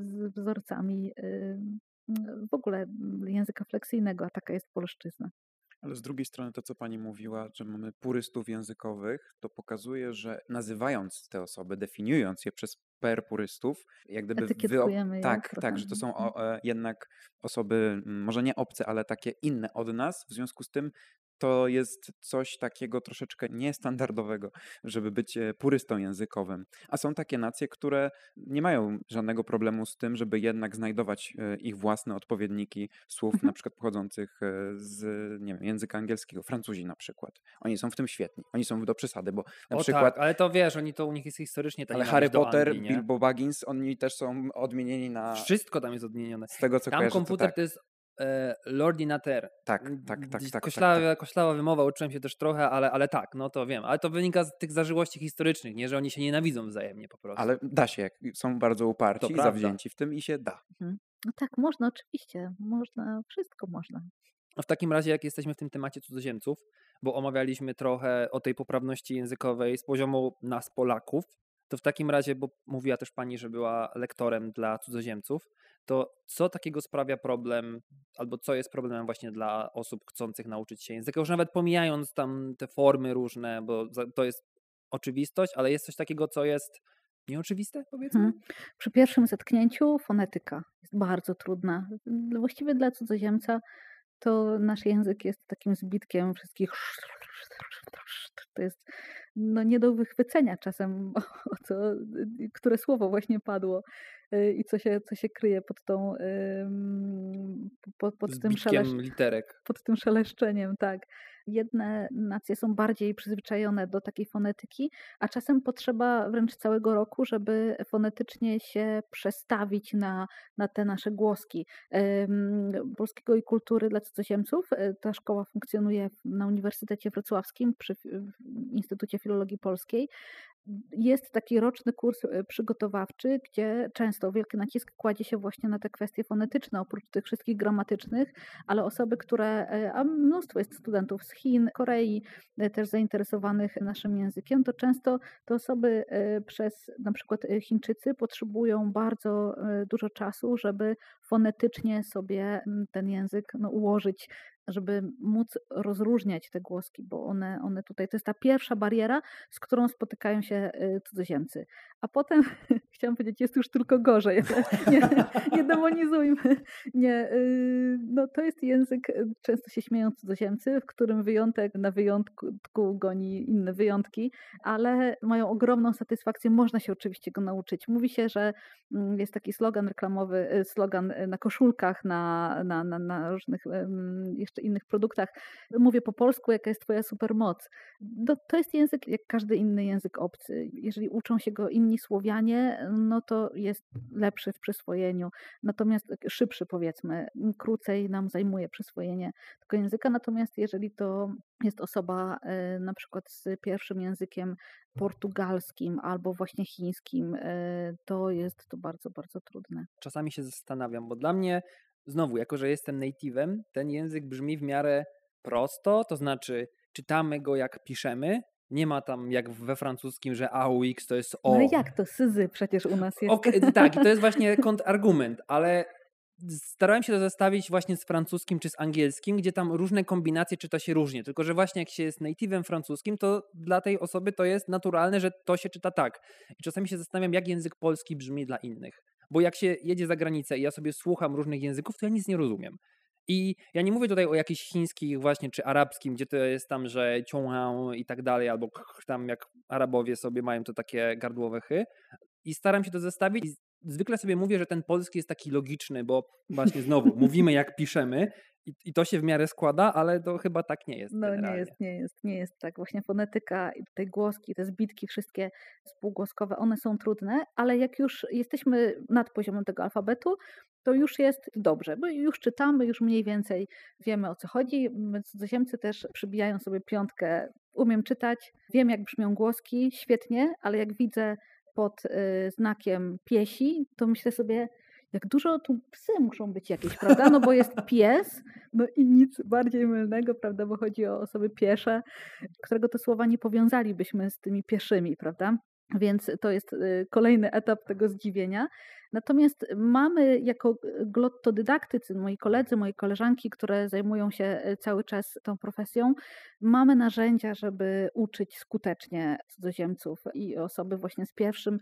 z wzorcami w ogóle języka fleksyjnego, a taka jest polszczyzna. Ale z drugiej strony to, co pani mówiła, że mamy purystów językowych, to pokazuje, że nazywając te osoby, definiując je przez per purystów, jak gdyby wyo- tak, tak, że to są o, e, jednak osoby może nie obce, ale takie inne od nas, w związku z tym to jest coś takiego troszeczkę niestandardowego, żeby być e, purystą językowym. A są takie nacje, które nie mają żadnego problemu z tym, żeby jednak znajdować e, ich własne odpowiedniki słów, mhm. na przykład pochodzących e, z nie wiem, języka angielskiego. Francuzi na przykład. Oni są w tym świetni. Oni są do przesady, bo na o przykład... Tak, ale to wiesz, oni to u nich jest historycznie tak. Ale Harry Potter, Anglii, Bilbo Baggins, oni też są odmienieni na... Wszystko tam jest odmienione. Z tego, co Tam kojarzę, komputer to, tak. to jest e, Lordinater. Tak, tak, tak, tak, koślawa, tak, tak. koślawa wymowa, uczyłem się też trochę, ale, ale tak, no to wiem. Ale to wynika z tych zażyłości historycznych, nie, że oni się nienawidzą wzajemnie po prostu. Ale da się, są bardzo uparci i zawzięci w tym i się da. Mhm. No tak, można oczywiście, można, wszystko można. W takim razie, jak jesteśmy w tym temacie cudzoziemców, bo omawialiśmy trochę o tej poprawności językowej z poziomu nas, Polaków, to w takim razie, bo mówiła też pani, że była lektorem dla cudzoziemców, to co takiego sprawia problem, albo co jest problemem właśnie dla osób chcących nauczyć się języka, już nawet pomijając tam te formy różne, bo to jest oczywistość, ale jest coś takiego, co jest nieoczywiste, powiedzmy? Hmm. Przy pierwszym zetknięciu fonetyka jest bardzo trudna. Właściwie dla cudzoziemca to nasz język jest takim zbitkiem wszystkich to jest no, nie do wychwycenia czasem, o co, które słowo właśnie padło. y, i co się, co się kryje pod tą pod, pod tym szelesz... literek. Pod tym szeleszczeniem, tak jedne nacje są bardziej przyzwyczajone do takiej fonetyki, a czasem potrzeba wręcz całego roku, żeby fonetycznie się przestawić na, na te nasze głoski. Polskiego i kultury dla cudzoziemców. E, ta szkoła funkcjonuje na Uniwersytecie Wrocławskim przy Instytucie Filologii Polskiej jest taki roczny kurs e, przygotowawczy, gdzie często wielki nacisk kładzie się właśnie na te kwestie fonetyczne, oprócz tych wszystkich gramatycznych, ale osoby, które, e, a mnóstwo jest studentów z Chin, Korei, e, też zainteresowanych naszym językiem, to często te osoby przez na przykład Chińczycy potrzebują bardzo dużo czasu, żeby fonetycznie sobie ten język no, ułożyć żeby móc rozróżniać te głoski, bo one, one tutaj, to jest ta pierwsza bariera, z którą spotykają się y, cudzoziemcy. A potem, chciałam powiedzieć, jest już tylko gorzej, nie, nie demonizujmy. Nie, y, no to jest język, y, często się śmieją cudzoziemcy, w którym wyjątek na wyjątku goni inne wyjątki, ale mają ogromną satysfakcję, można się oczywiście go nauczyć. Mówi się, że mm, jest taki slogan reklamowy, slogan na koszulkach, na, na, na, na różnych jeszcze innych produktach. Mówię po polsku, jaka jest twoja supermoc. To, to jest język jak każdy inny język obcy. Jeżeli uczą się go inni Słowianie, no to jest lepszy w przyswojeniu. Natomiast szybszy powiedzmy, krócej nam zajmuje przyswojenie tego języka. Natomiast jeżeli to jest osoba e, na przykład z pierwszym językiem portugalskim albo właśnie chińskim, e, to jest to bardzo, bardzo trudne. Czasami się zastanawiam, bo dla mnie znowu, jako że jestem native'em, ten język brzmi w miarę prosto, to znaczy czytamy go jak piszemy, nie ma tam jak we francuskim, że AUX to jest O. No jak to? Syzy przecież u nas jest. Okay, tak, i to jest właśnie kontrargument, ale starałem się to zestawić właśnie z francuskim czy z angielskim, gdzie tam różne kombinacje czyta się różnie. Tylko, że właśnie jak się jest native'em francuskim, to dla tej osoby to jest naturalne, że to się czyta tak. I czasami się zastanawiam, jak język polski brzmi dla innych. Bo jak się jedzie za granicę i ja sobie słucham różnych języków, to ja nic nie rozumiem. I ja nie mówię tutaj o jakichś chińskich właśnie, czy arabskim, gdzie to jest tam, że ciąhał i tak dalej, albo tam jak Arabowie sobie mają to takie gardłowe chy. I staram się to zestawić zwykle sobie mówię, że ten polski jest taki logiczny, bo właśnie znowu mówimy jak piszemy i, I, to się w miarę składa, ale to chyba tak nie jest. No generalnie. nie jest, nie jest, nie jest tak. Właśnie fonetyka i te głoski, te zbitki, wszystkie spółgłoskowe, one są trudne, ale jak już jesteśmy nad poziomem tego alfabetu, to już jest dobrze, bo już czytamy, już mniej więcej wiemy o co chodzi. Cudzoziemcy też przybijają sobie piątkę, umiem czytać, wiem jak brzmią głoski, świetnie, ale jak widzę pod y, znakiem piesi, to myślę sobie, jak dużo tu psy muszą być jakieś, prawda? No bo jest pies, no i nic bardziej mylnego, prawda? Bo chodzi o osoby piesze, którego to słowa nie powiązalibyśmy z tymi pieszymi, prawda? Więc to jest y, kolejny etap tego zdziwienia. Natomiast mamy jako y, glottodydaktycy, moi koledzy, moje koleżanki, które zajmują się y, cały czas tą profesją, mamy narzędzia, żeby uczyć skutecznie cudzoziemców i osoby właśnie z pierwszym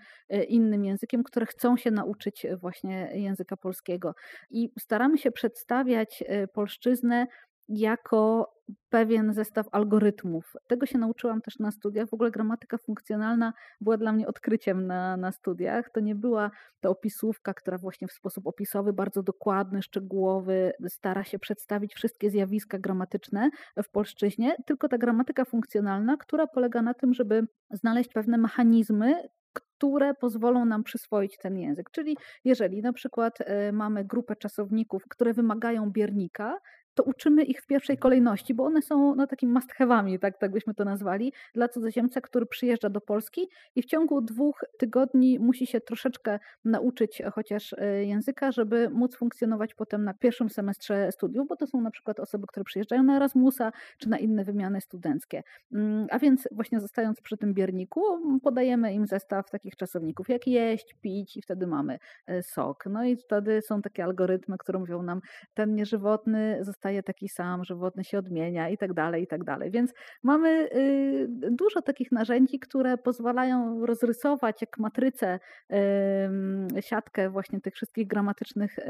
innym językiem, które chcą się nauczyć właśnie języka polskiego. I staramy się przedstawiać polszczyznę jako pewien zestaw algorytmów. Tego się nauczyłam też na studiach. W ogóle gramatyka funkcjonalna była dla mnie odkryciem na, na studiach. To nie była ta opisówka, która właśnie w sposób opisowy, bardzo dokładny, szczegółowy stara się przedstawić wszystkie zjawiska gramatyczne w polszczyźnie, tylko ta gramatyka funkcjonalna, która polega na tym, żeby znaleźć pewne mechanizmy, które pozwolą nam przyswoić ten język. Czyli jeżeli na przykład e, mamy grupę czasowników, które wymagają biernika, to uczymy ich w pierwszej kolejności, bo one są no, takimi must have'ami, tak, tak byśmy to nazwali, dla cudzoziemca, który przyjeżdża do Polski i w ciągu dwóch tygodni musi się troszeczkę nauczyć chociaż e, języka, żeby móc funkcjonować potem na pierwszym semestrze studiów, bo to są na przykład osoby, które przyjeżdżają na Erasmusa czy na inne wymiany studenckie. Mm, a więc właśnie zostając przy tym bierniku, podajemy im zestaw takich czasowników, jak jeść, pić i wtedy mamy e, sok. No i wtedy są takie algorytmy, które mówią nam, ten nieżywotny zostaje zostaje taki sam, że wodny się odmienia i tak dalej, i tak dalej. Więc mamy y, dużo takich narzędzi, które pozwalają rozrysować jak matrycę siatkę właśnie tych wszystkich gramatycznych y,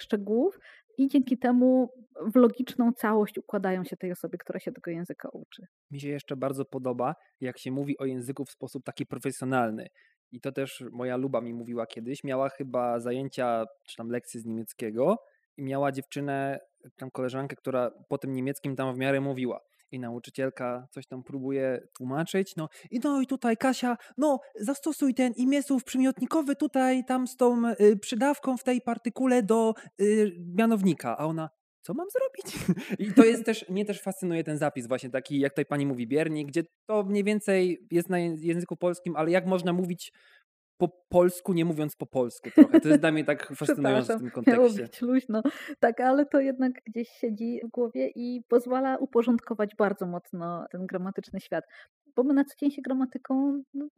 szczegółów i dzięki temu w logiczną całość układają się tej osobie, która się tego języka uczy. Mi się jeszcze bardzo podoba, jak się mówi o języku w sposób taki profesjonalny. I to też moja luba mi mówiła kiedyś. Miała chyba zajęcia, czy tam lekcje z niemieckiego i miała dziewczynę, tam koleżankę, która po tym niemieckim tam w miarę mówiła. I nauczycielka coś tam próbuje tłumaczyć. No i no i tutaj Kasia, no zastosuj ten imiesłów przymiotnikowy tutaj tam z tą y, przydawką w tej partykule do y, mianownika. A ona, co mam zrobić? I to jest też, mnie też fascynuje ten zapis właśnie taki, jak tutaj pani mówi biernik, gdzie to mniej więcej jest na języku polskim, ale jak można mówić po polsku, nie mówiąc po polsku trochę. To jest dla mnie tak fascynujące w tym kontekście. Miało być luźno. Tak, ale to jednak gdzieś siedzi w głowie i pozwala uporządkować bardzo mocno ten gramatyczny świat bo my na co dzień się gramatyką, no,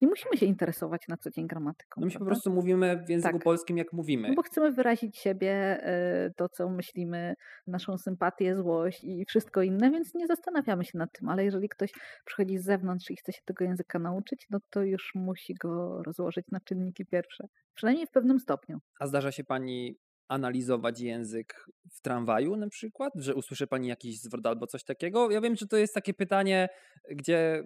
nie musimy się interesować na co dzień gramatyką. No my się po prostu mówimy w języku tak. polskim, jak mówimy. No bo chcemy wyrazić siebie, e, to co myślimy, naszą sympatię, złość i wszystko inne, więc nie zastanawiamy się nad tym, ale jeżeli ktoś przychodzi z zewnątrz i chce się tego języka nauczyć, no to już musi go rozłożyć na czynniki pierwsze. Przynajmniej w pewnym stopniu. A zdarza się pani analizować język w tramwaju na przykład, że usłyszy pani jakiś zwrot albo coś takiego? Ja wiem, że to jest takie pytanie, gdzie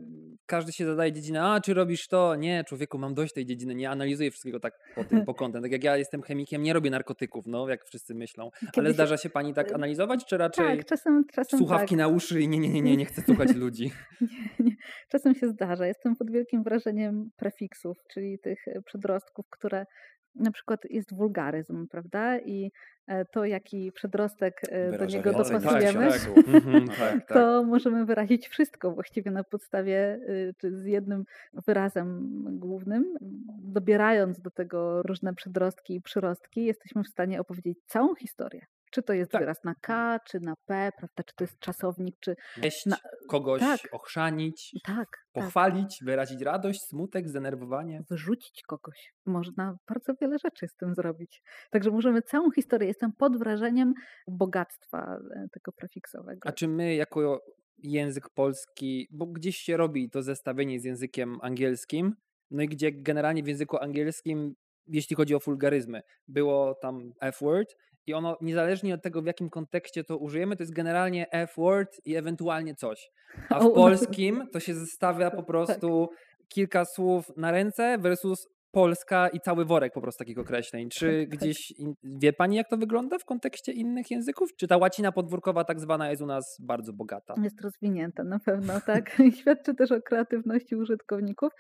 każdy się zadaje dziedzinę, a czy robisz to? Nie, człowieku, mam dość tej dziedziny, nie analizuję wszystkiego tak po tym, po kątem. Tak jak ja jestem chemikiem, nie robię narkotyków, no, jak wszyscy myślą. Ale zdarza się pani tak y, analizować, czy raczej tak, czasem, czasem słuchawki tak. na uszy i nie, nie, nie, nie, nie chcę słuchać ludzi? Nie, nie. Czasem się zdarza. Jestem pod wielkim wrażeniem prefiksów, czyli tych e, przedrostków, które na przykład jest wulgaryzm, prawda? I e, to, jaki przedrostek e, do niego dopasujemy, tak, mhm, tak, tak, to możemy wyrazić wszystko właściwie na podstawie, y, czy z jednym wyrazem głównym. Dobierając do tego różne przedrostki i przyrostki, jesteśmy w stanie opowiedzieć całą historię. Czy to jest tak. wyraz na K, czy na P, prawda? Czy to jest czasownik, czy. Jeść, na... kogoś tak. ochrzanić, tak, tak. pochwalić, tak. wyrazić radość, smutek, zdenerwowanie. Wyrzucić kogoś. Można bardzo wiele rzeczy z tym zrobić. Także możemy całą historię. Jestem pod wrażeniem bogactwa e, tego prefiksowego. A czy my, jako język polski, bo gdzieś się robi to zestawienie z językiem angielskim, no i gdzie generalnie w języku angielskim jeśli chodzi o fulgaryzmy. Było tam F-word i ono niezależnie od tego, w jakim kontekście to użyjemy, to jest generalnie F-word i ewentualnie coś. A w polskim to się zestawia po tak. prostu kilka słów na ręce versus Polska i cały worek po prostu takich określeń. Czy tak. gdzieś wie Pani, jak to wygląda w kontekście innych języków? Czy ta łacina podwórkowa tak zwana jest u nas bardzo bogata? Jest rozwinięta na pewno, tak. Świadczy też o kreatywności użytkowników.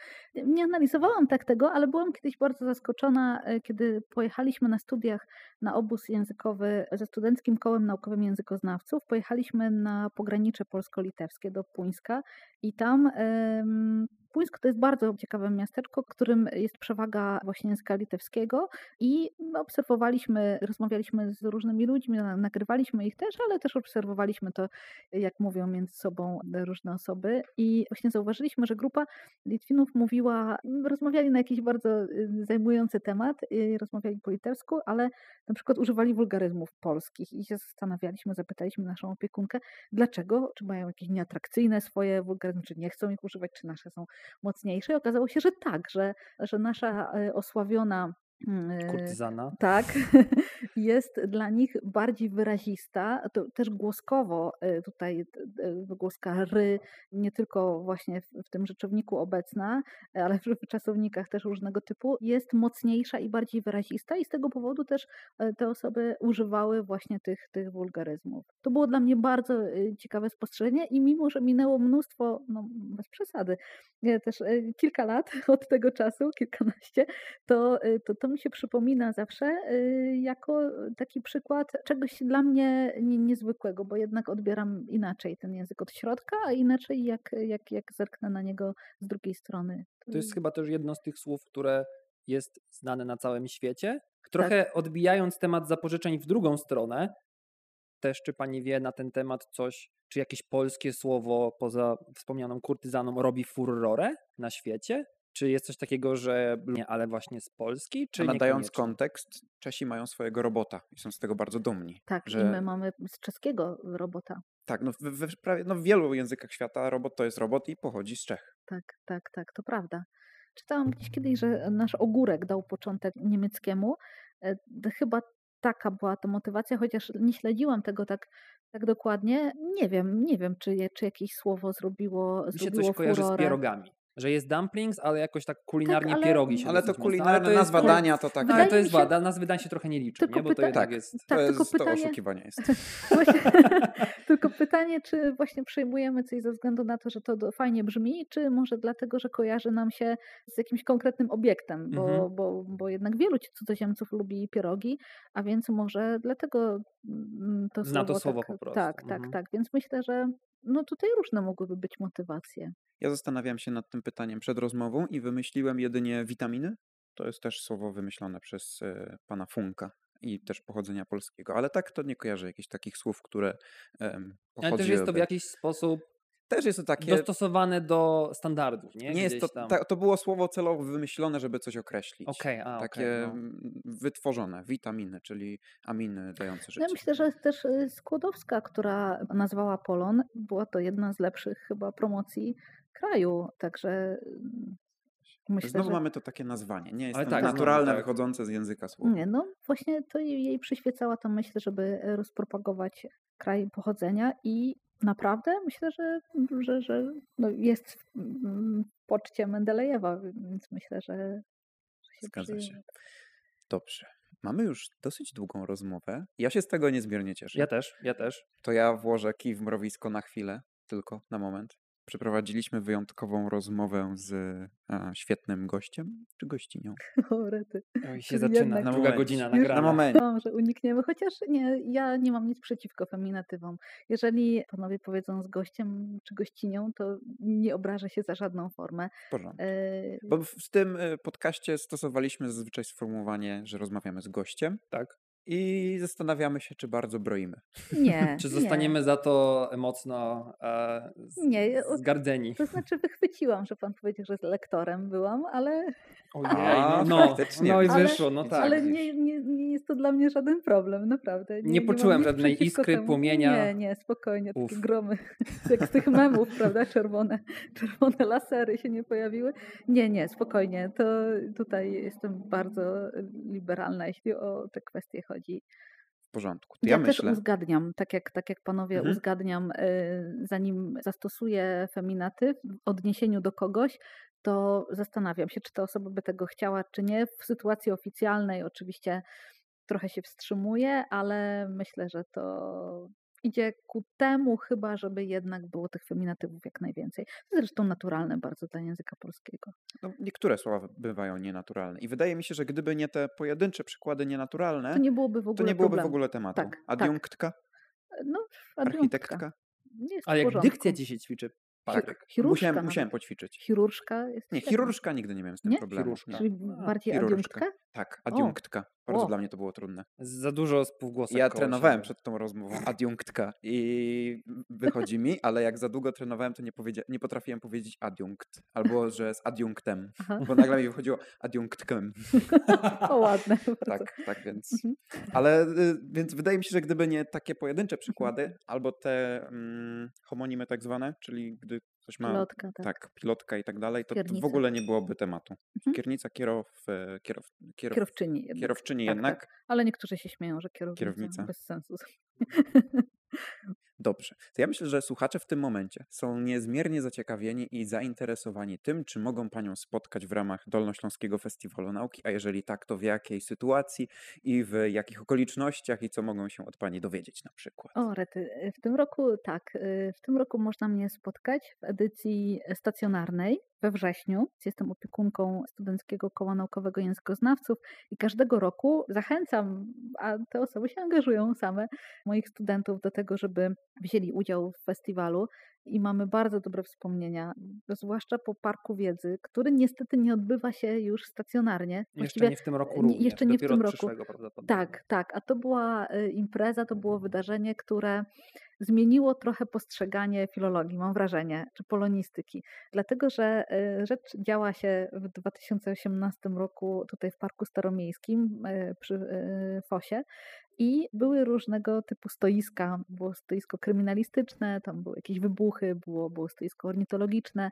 Nie analizowałam tak tego, ale byłam kiedyś bardzo zaskoczona, e, kiedy pojechaliśmy na studiach na obóz językowy ze Studenckim Kołem Naukowym Językoznawców. Pojechaliśmy na pogranicze polsko-litewskie do Puńska i tam Puńsk to jest bardzo ciekawe miasteczko, którym jest przewaga właśnie języka litewskiego i obserwowaliśmy, rozmawialiśmy z różnymi ludźmi, nagrywaliśmy ich też, ale też obserwowaliśmy to, jak mówią między sobą różne osoby i właśnie zauważyliśmy, że grupa Litwinów mówiła, rozmawiali na jakiś bardzo y, zajmujący temat, rozmawiali po litewsku, ale na przykład używali wulgaryzmów polskich i się zastanawialiśmy, zapytaliśmy naszą opiekunkę, dlaczego, czy mają jakieś nieatrakcyjne swoje wulgaryzmy, czy nie chcą ich używać, czy nasze są mocniejsze. I okazało się, że tak, że, że nasza e, osławiona Kurtyzana. Tak, jest dla nich bardziej wyrazista, to też głoskowo e, tutaj e, głoska ry, nie tylko właśnie w, w tym rzeczowniku obecna, ale w czasownikach też różnego typu, jest mocniejsza i bardziej wyrazista i z tego powodu też te osoby używały właśnie tych, tych wulgaryzmów. To było dla mnie bardzo ciekawe spostrzeżenie i mimo, że minęło mnóstwo, no bez przesady, też kilka lat od tego czasu, kilkanaście, to, to, to mi się przypomina zawsze y, jako taki przykład czegoś dla mnie niezwykłego, bo jednak odbieram inaczej ten język od środka, a inaczej jak, jak, jak zerknę na niego z drugiej strony. To jest chyba też jedno z tych słów, które jest znane na całym świecie. Trochę tak. odbijając temat zapożyczeń w drugą stronę, też czy pani wie na ten temat coś, czy jakieś polskie słowo poza wspomnianą kurtyzaną robi furorę na świecie? Czy jest coś takiego, że nie, ale właśnie z Polski, czy nadając kontekst, Czesi mają swojego robota i są z tego bardzo dumni. Tak, i że my mamy z czeskiego robota. tak, no w, we, prawie, no w wielu językach świata robot to jest robot i pochodzi z Czech. Tak, tak, tak, to prawda. Czytałam gdzieś kiedyś, że nasz ogórek dał początek niemieckiemu. E, Chyba taka była to motywacja, chociaż nie śledziłam tego tak, tak dokładnie. Nie wiem, nie wiem, czy, czy jakieś słowo zrobiło, Mi się zrobiło coś kojarzy z furorę. pierogami. Że jest dumplings, ale jakoś tak kulinarnie ale- pierogi się Ale to kulinarna ale to jest- nazwa ale- dania to tak. Ale to jest się- wada, nazwy dań się trochę nie liczą, Tylko nie? bo to pyta- jednak Tak, jest... to, Tak, jest, tylko to pytanie- oszukiwanie jest. Tylko pytanie, czy właśnie przyjmujemy coś ze względu na to, że to fajnie brzmi, czy może dlatego, że kojarzy nam się z jakimś konkretnym obiektem, bo, Mhm. bo, bo jednak wielu cudzoziemców lubi pierogi, a więc może dlatego mm, to Zna to słowo tak, po prostu, Tak, tak, mhm. tak. Więc myślę, że no tutaj różne mogłyby być motywacje. Ja zastanawiam się nad tym pytaniem przed rozmową i wymyśliłem jedynie witaminy. To jest też słowo wymyślone przez e, pana Funka i też pochodzenia polskiego, ale tak to nie kojarzę jakichś takich słów, które em, Ale też jest to w jakiś sposób Też jest to takie. dostosowane do standardów, nie? Nie jest to, ta, to było słowo celowo wymyślone, żeby coś określić. Okej, a Takie no. mm, wytworzone, witaminy, czyli aminy dające życie. Ja myślę, że też y, Skłodowska, która nazwała Polon, była to jedna z lepszych chyba promocji kraju, także mm, myślę, Znowu że... mamy to takie nazwanie. Nie jest Ale to tak, znowu, naturalne, tak. wychodzące z języka słowa. Nie, no właśnie to jej jej przyświecała ta myśl, żeby rozpropagować kraj pochodzenia i naprawdę myślę, że, że, że no jest w mm, poczcie Mendelejewa, więc myślę, że, że się Zgadza się. przyjmie. Dobrze. Mamy już dosyć długą rozmowę. Ja się z tego niezmiernie cieszę. Ja też, ja też. To ja włożę kij w mrowisko na chwilę, tylko na moment. Przeprowadziliśmy wyjątkową rozmowę z e, świetnym gościem czy gościnią. O, rety. Oj, się Czyli zaczyna, jednak- na Na druga godzina nagrania. Na moment. Myślałam, że unikniemy, chociaż nie, ja nie mam nic przeciwko feminatywom. Jeżeli panowie powiedzą z gościem czy gościnią, to nie obrażę się za żadną formę. W porządku. E, Bo w w tym e, podcaście stosowaliśmy zazwyczaj sformułowanie, że rozmawiamy z gościem. Tak. I zastanawiamy się, czy bardzo broimy. Nie. Czy nie. zostaniemy za to mocno e, z, Nie, zgardzeni? To znaczy wychwyciłam, że pan powiedział, że z lektorem byłam, ale, Ojej, A, no, faktycznie. no i Ale- wyszło, no Tak, tak. ale nie, nie, nie jest to dla mnie żaden problem, naprawdę. Nie mam poczułem żadnej iskry, temu. płomienia. Nie, nie, spokojnie, takie Uf. gromy, jak z tych memów, prawda, czerwone, czerwone lasery się nie pojawiły. Nie, nie, spokojnie, to tutaj jestem bardzo liberalna, jeśli o te kwestie chodzi. W porządku. To Ja, ja, też myślę. uzgadniam, tak jak, tak jak panowie Mhm. uzgadniam, y, zanim zastosuję feminatyw w odniesieniu do kogoś, to zastanawiam się, czy ta osoba by tego chciała, czy nie. W sytuacji oficjalnej oczywiście trochę się wstrzymuję, ale myślę, że to idzie ku temu chyba, żeby jednak było tych feminatywów jak najwięcej. To zresztą naturalne bardzo dla języka polskiego. No, niektóre słowa bywają nienaturalne. I wydaje mi się, że gdyby nie te pojedyncze przykłady nienaturalne, To nie byłoby w ogóle to nie byłoby w ogóle tematu. Tak, tak. Adiunktka, No, adiunktka. architektka. Nie jest Ale jak dykcja ci się ćwiczy, Tak. Chirurżka musiałem, musiałem poćwiczyć. Chirurżka jest Nie, chirurżka nigdy nie miałem z tym Nie? problemu. Chirurżka. Czyli bardziej chirurżka. adiunktkę? Tak, adiunktka. Bardzo O. dla mnie to było trudne. Za dużo spółgłosek Ja trenowałem siebie. przed tą rozmową adiunktka i wychodzi mi, ale jak za długo trenowałem, to nie, powiedzia- nie potrafiłem powiedzieć adiunkt. Albo, że z adiunktem. Aha. Bo nagle mi wychodziło adiunktkiem. O, ładne. Tak, tak więc. Mhm. Ale y, więc wydaje mi się, że gdyby nie takie pojedyncze przykłady, albo te mm, homonimy tak zwane, czyli gdy ktoś ma Pilotka, tak. tak, pilotka i tak dalej, to, to w ogóle nie byłoby tematu. Mhm. Kierownica, kierow, e, kierow, kierow, Kierowczyni jednak. kierowczyni Tak, jednak. tak. Ale niektórzy się śmieją, że kierownica, Kierownica. bez sensu. Dobrze. To ja myślę, że słuchacze w tym momencie są niezmiernie zaciekawieni i zainteresowani tym, czy mogą Panią spotkać w ramach Dolnośląskiego Festiwalu Nauki, a jeżeli tak, to w jakiej sytuacji i w jakich okolicznościach i co mogą się od Pani dowiedzieć na przykład. O, Rety, y, w tym roku tak, y, w tym roku można mnie spotkać w edycji stacjonarnej we wrześniu. Jestem opiekunką Studenckiego Koła Naukowego Językoznawców i każdego roku zachęcam, a te osoby się angażują same, moich studentów do tego, żeby wzięli udział w festiwalu i mamy bardzo dobre wspomnienia, zwłaszcza po Parku Wiedzy, który niestety nie odbywa się już stacjonarnie. Jeszcze nie w tym roku nie- również. jeszcze nie w tym roku. Tak, tak. A to była y, impreza, to było wydarzenie, które zmieniło trochę postrzeganie filologii, mam wrażenie, czy polonistyki. Dlatego, że e, rzecz działa się w 2018 roku tutaj w Parku Staromiejskim e, przy e, Fosie i były różnego typu stoiska. Było stoisko kryminalistyczne, tam były jakieś wybuchy, było, było stoisko ornitologiczne,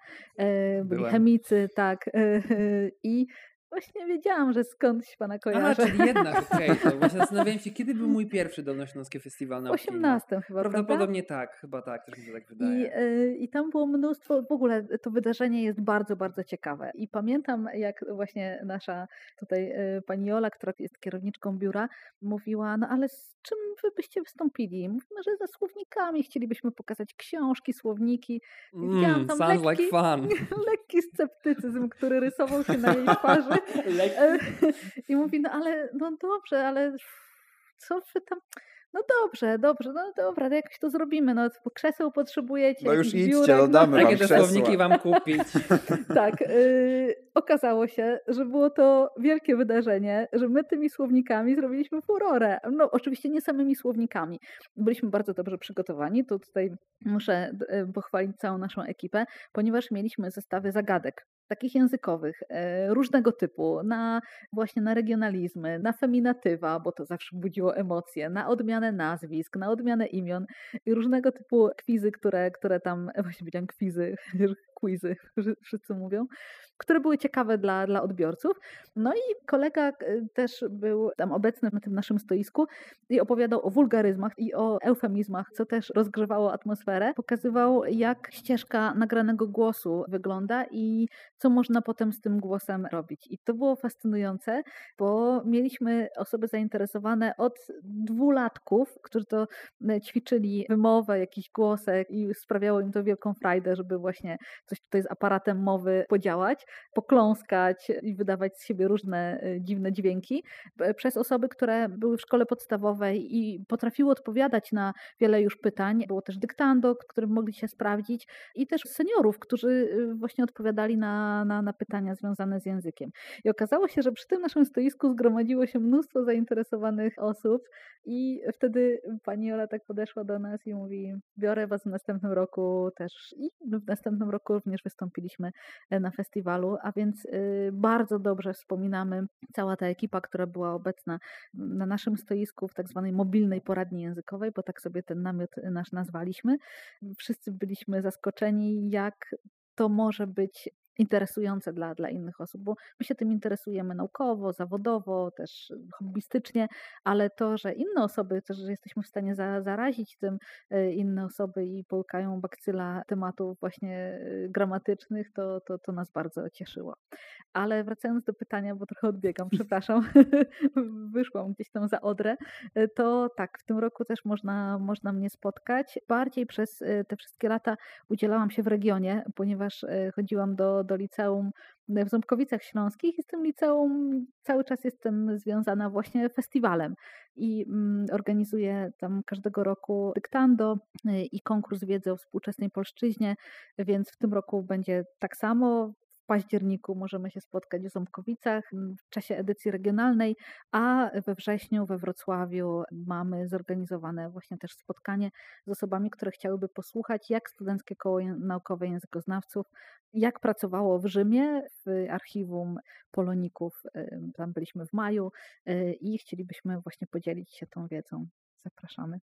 byli chemicy, tak. I Właśnie wiedziałam, że skądś pana A, kojarzę. czyli jednak, okej. to właśnie zastanawiałem się, kiedy był mój pierwszy Dolnośląski Festiwal Nauki. 18 chyba, prawda? Prawdopodobnie tak, chyba tak, też mi się tak wydaje. I, y, I tam było mnóstwo, w ogóle to wydarzenie jest bardzo, bardzo ciekawe. I pamiętam, jak właśnie nasza tutaj y, pani Jola, która jest kierowniczką biura, mówiła, no ale z czym wy byście wystąpili? Mówimy, że ze słownikami chcielibyśmy pokazać książki, słowniki. Widziałam Mm, tam sounds like lekki, fun. lekki sceptycyzm, który rysował się na jej twarzy. E, I mówi, no ale, no dobrze, ale co wy tam... No dobrze, dobrze, no dobra, to jakoś to zrobimy. No, krzeseł potrzebujecie. No już idźcie, biurek, no damy wam Jakie te krzesła. słowniki wam kupić? Tak, yy, okazało się, że było to wielkie wydarzenie, że my tymi słownikami zrobiliśmy furorę. No oczywiście nie samymi słownikami. Byliśmy bardzo dobrze przygotowani. Tu tutaj muszę y, pochwalić całą naszą ekipę, ponieważ mieliśmy zestawy zagadek takich językowych, e, różnego typu, na właśnie na regionalizmy, na feminatywa, bo to zawsze budziło emocje, na odmianę nazwisk, na odmianę imion i różnego typu kwizy, które, które tam, właśnie powiedziałam kwizy, quizy, wszyscy mówią, które były ciekawe dla, dla odbiorców. No i kolega e, też był tam obecny na tym naszym stoisku i opowiadał o wulgaryzmach i o eufemizmach, co też rozgrzewało atmosferę. Pokazywał, jak ścieżka nagranego głosu wygląda i co można potem z tym głosem robić. I to było fascynujące, bo mieliśmy osoby zainteresowane od dwulatków, którzy to e, ćwiczyli wymowę, jakiś głosek i sprawiało im to wielką frajdę, żeby właśnie coś tutaj z aparatem mowy podziałać, pokląskać i wydawać z siebie różne e, dziwne dźwięki. Przez osoby, które były w szkole podstawowej i potrafiły odpowiadać na wiele już pytań. Było też dyktando, którym mogli się sprawdzić i też seniorów, którzy e, właśnie odpowiadali na na, na, pytania związane z językiem. I okazało się, że przy tym naszym stoisku zgromadziło się mnóstwo zainteresowanych osób i wtedy pani Ola tak podeszła do nas i mówi, biorę was w następnym roku też i w następnym roku również wystąpiliśmy e, na festiwalu, a więc y, bardzo dobrze wspominamy cała ta ekipa, która była obecna na naszym stoisku w tak zwanej mobilnej poradni językowej, bo tak sobie ten namiot nasz nazwaliśmy. Wszyscy byliśmy zaskoczeni, jak to może być interesujące dla, dla innych osób, bo my się tym interesujemy naukowo, zawodowo, też hobbystycznie, ale to, że inne osoby, też, że jesteśmy w stanie za, zarazić tym e, inne osoby i połykają bakcyla tematów właśnie e, gramatycznych, to, to, to nas bardzo cieszyło. Ale wracając do pytania, bo trochę odbiegam, przepraszam, wyszłam gdzieś tam za Odrę, to tak, w tym roku też można, można mnie spotkać. Bardziej przez te wszystkie lata udzielałam się w regionie, ponieważ chodziłam do, do liceum w Ząbkowicach Śląskich i z tym liceum cały czas jestem związana właśnie festiwalem i mm, organizuję tam każdego roku dyktando y, i konkurs wiedzy o współczesnej polszczyźnie, więc w tym roku będzie tak samo październiku możemy się spotkać w Ząbkowicach w czasie edycji regionalnej, a we wrześniu we Wrocławiu mamy zorganizowane właśnie też spotkanie z osobami, które chciałyby posłuchać, jak Studenckie Koło Naukowe Językoznawców, jak pracowało w Rzymie, w archiwum Poloników. Tam byliśmy w maju y, i chcielibyśmy właśnie podzielić się tą wiedzą zapraszamy.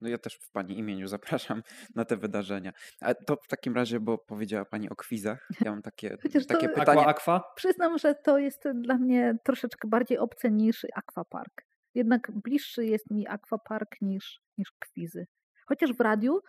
No ja też w Pani imieniu zapraszam na te wydarzenia. A to w takim razie, bo powiedziała Pani o kwizach, ja mam takie, Chociaż takie to- pytanie. Aqua, aqua? Przyznam, że to jest dla mnie troszeczkę bardziej obce niż Aquapark. Jednak bliższy jest mi Aquapark niż, niż kwizy. Chociaż w radiu,